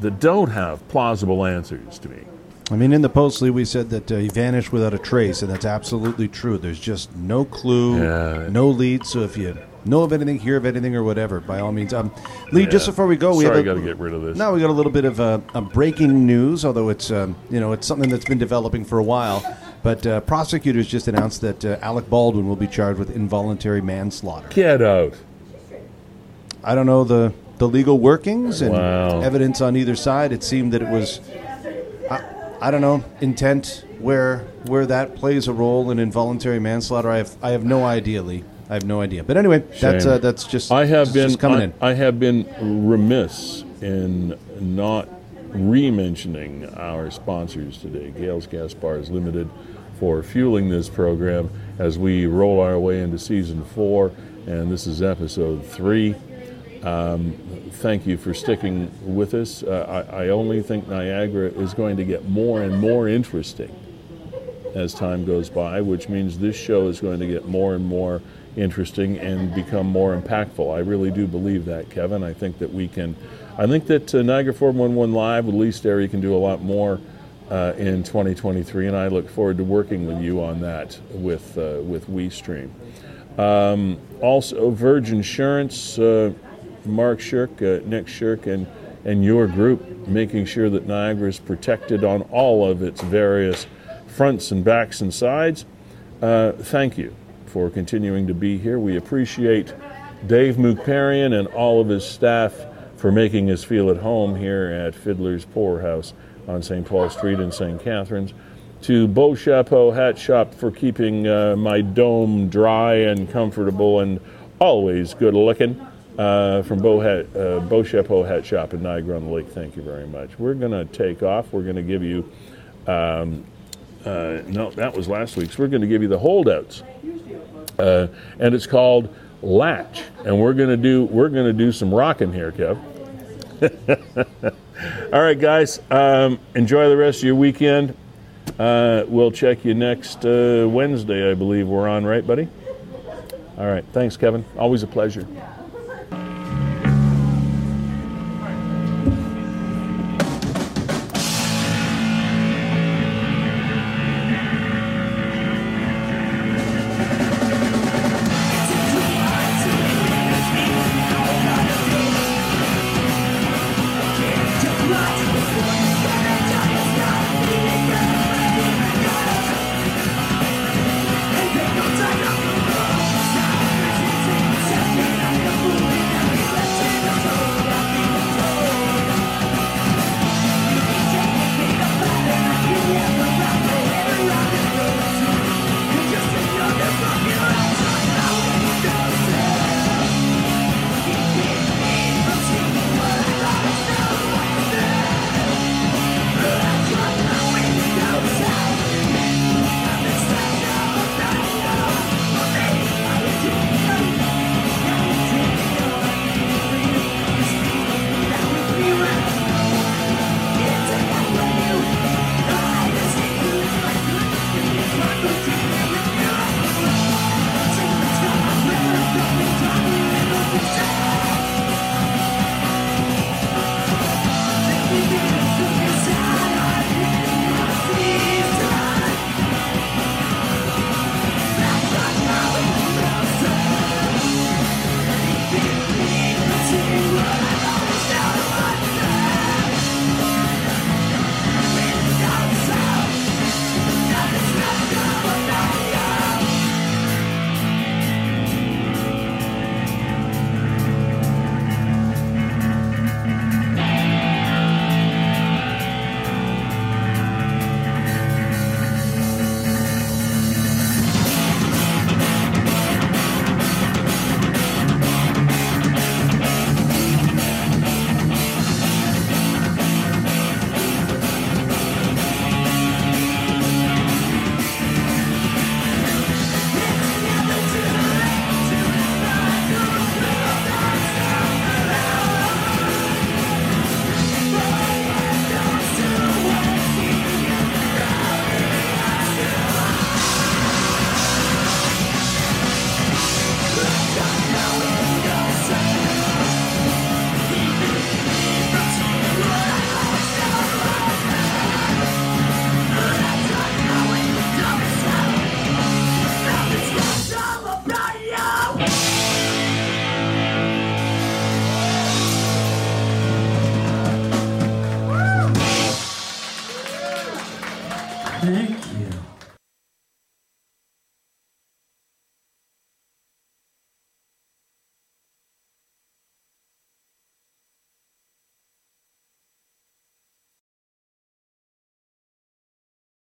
Speaker 1: that don't have plausible answers to me.
Speaker 2: I mean, in the postly, we said that uh, he vanished without a trace, and that's absolutely true. There's just no clue,
Speaker 1: Yeah.
Speaker 2: no lead. So if you know of anything, hear of anything, or whatever, by all means. Um, Lee, just before we go, we
Speaker 1: Sorry,
Speaker 2: have
Speaker 1: got to get rid of this.
Speaker 2: Now we got a little bit of uh, a breaking news, although it's um, you know it's something that's been developing for a while. But uh, prosecutors just announced that uh, Alec Baldwin will be charged with involuntary manslaughter.
Speaker 1: Get out.
Speaker 2: I don't know the the legal workings and
Speaker 1: Wow.
Speaker 2: evidence on either side. It seemed that it was, I, I don't know, intent where where that plays a role in involuntary manslaughter. I have I have no idea, Lee. I have no idea. But anyway, that's
Speaker 1: Shame.
Speaker 2: uh, that's just
Speaker 1: I have been
Speaker 2: just coming
Speaker 1: I,
Speaker 2: in.
Speaker 1: I have been remiss in not re-mentioning our sponsors today, Gales Gas Bars Limited, for fueling this program as we roll our way into season four, and this is episode three. Um, thank you for sticking with us. Uh, I, I only think Niagara is going to get more and more interesting as time goes by, which means this show is going to get more and more interesting and become more impactful. I really do believe that, Kevin. I think that we can, I think that uh, Niagara 411 Live with Lee Sterry can do a lot more uh, in 2023, and I look forward to working with you on that with, uh, with WeStream. Um, also, Verge Insurance, uh, Mark Shirk, uh, Nick Shirk, and, and your group, making sure that Niagara is protected on all of its various fronts and backs and sides. Uh, thank you for continuing to be here. We appreciate Dave Mukparian and all of his staff for making us feel at home here at Fiddler's Poorhouse on St. Paul Street in St. Catharines. To Beau Chapeau Hat Shop for keeping uh, my dome dry and comfortable and always good looking. Uh, from Beau, Hat, uh, Beau Chapeau Hat Shop in Niagara on the Lake, thank you very much. We're going to take off. We're going to give you, um, uh, no, that was last week's. We're going to give you the holdouts. Uh, and it's called Latch. And we're going to do we're going to do some rocking here, Kev. [LAUGHS] All right, guys. Um, enjoy the rest of your weekend. Uh, we'll check you next uh, Wednesday, I believe we're on, right, buddy? All right. Thanks, Kevin. Always a pleasure.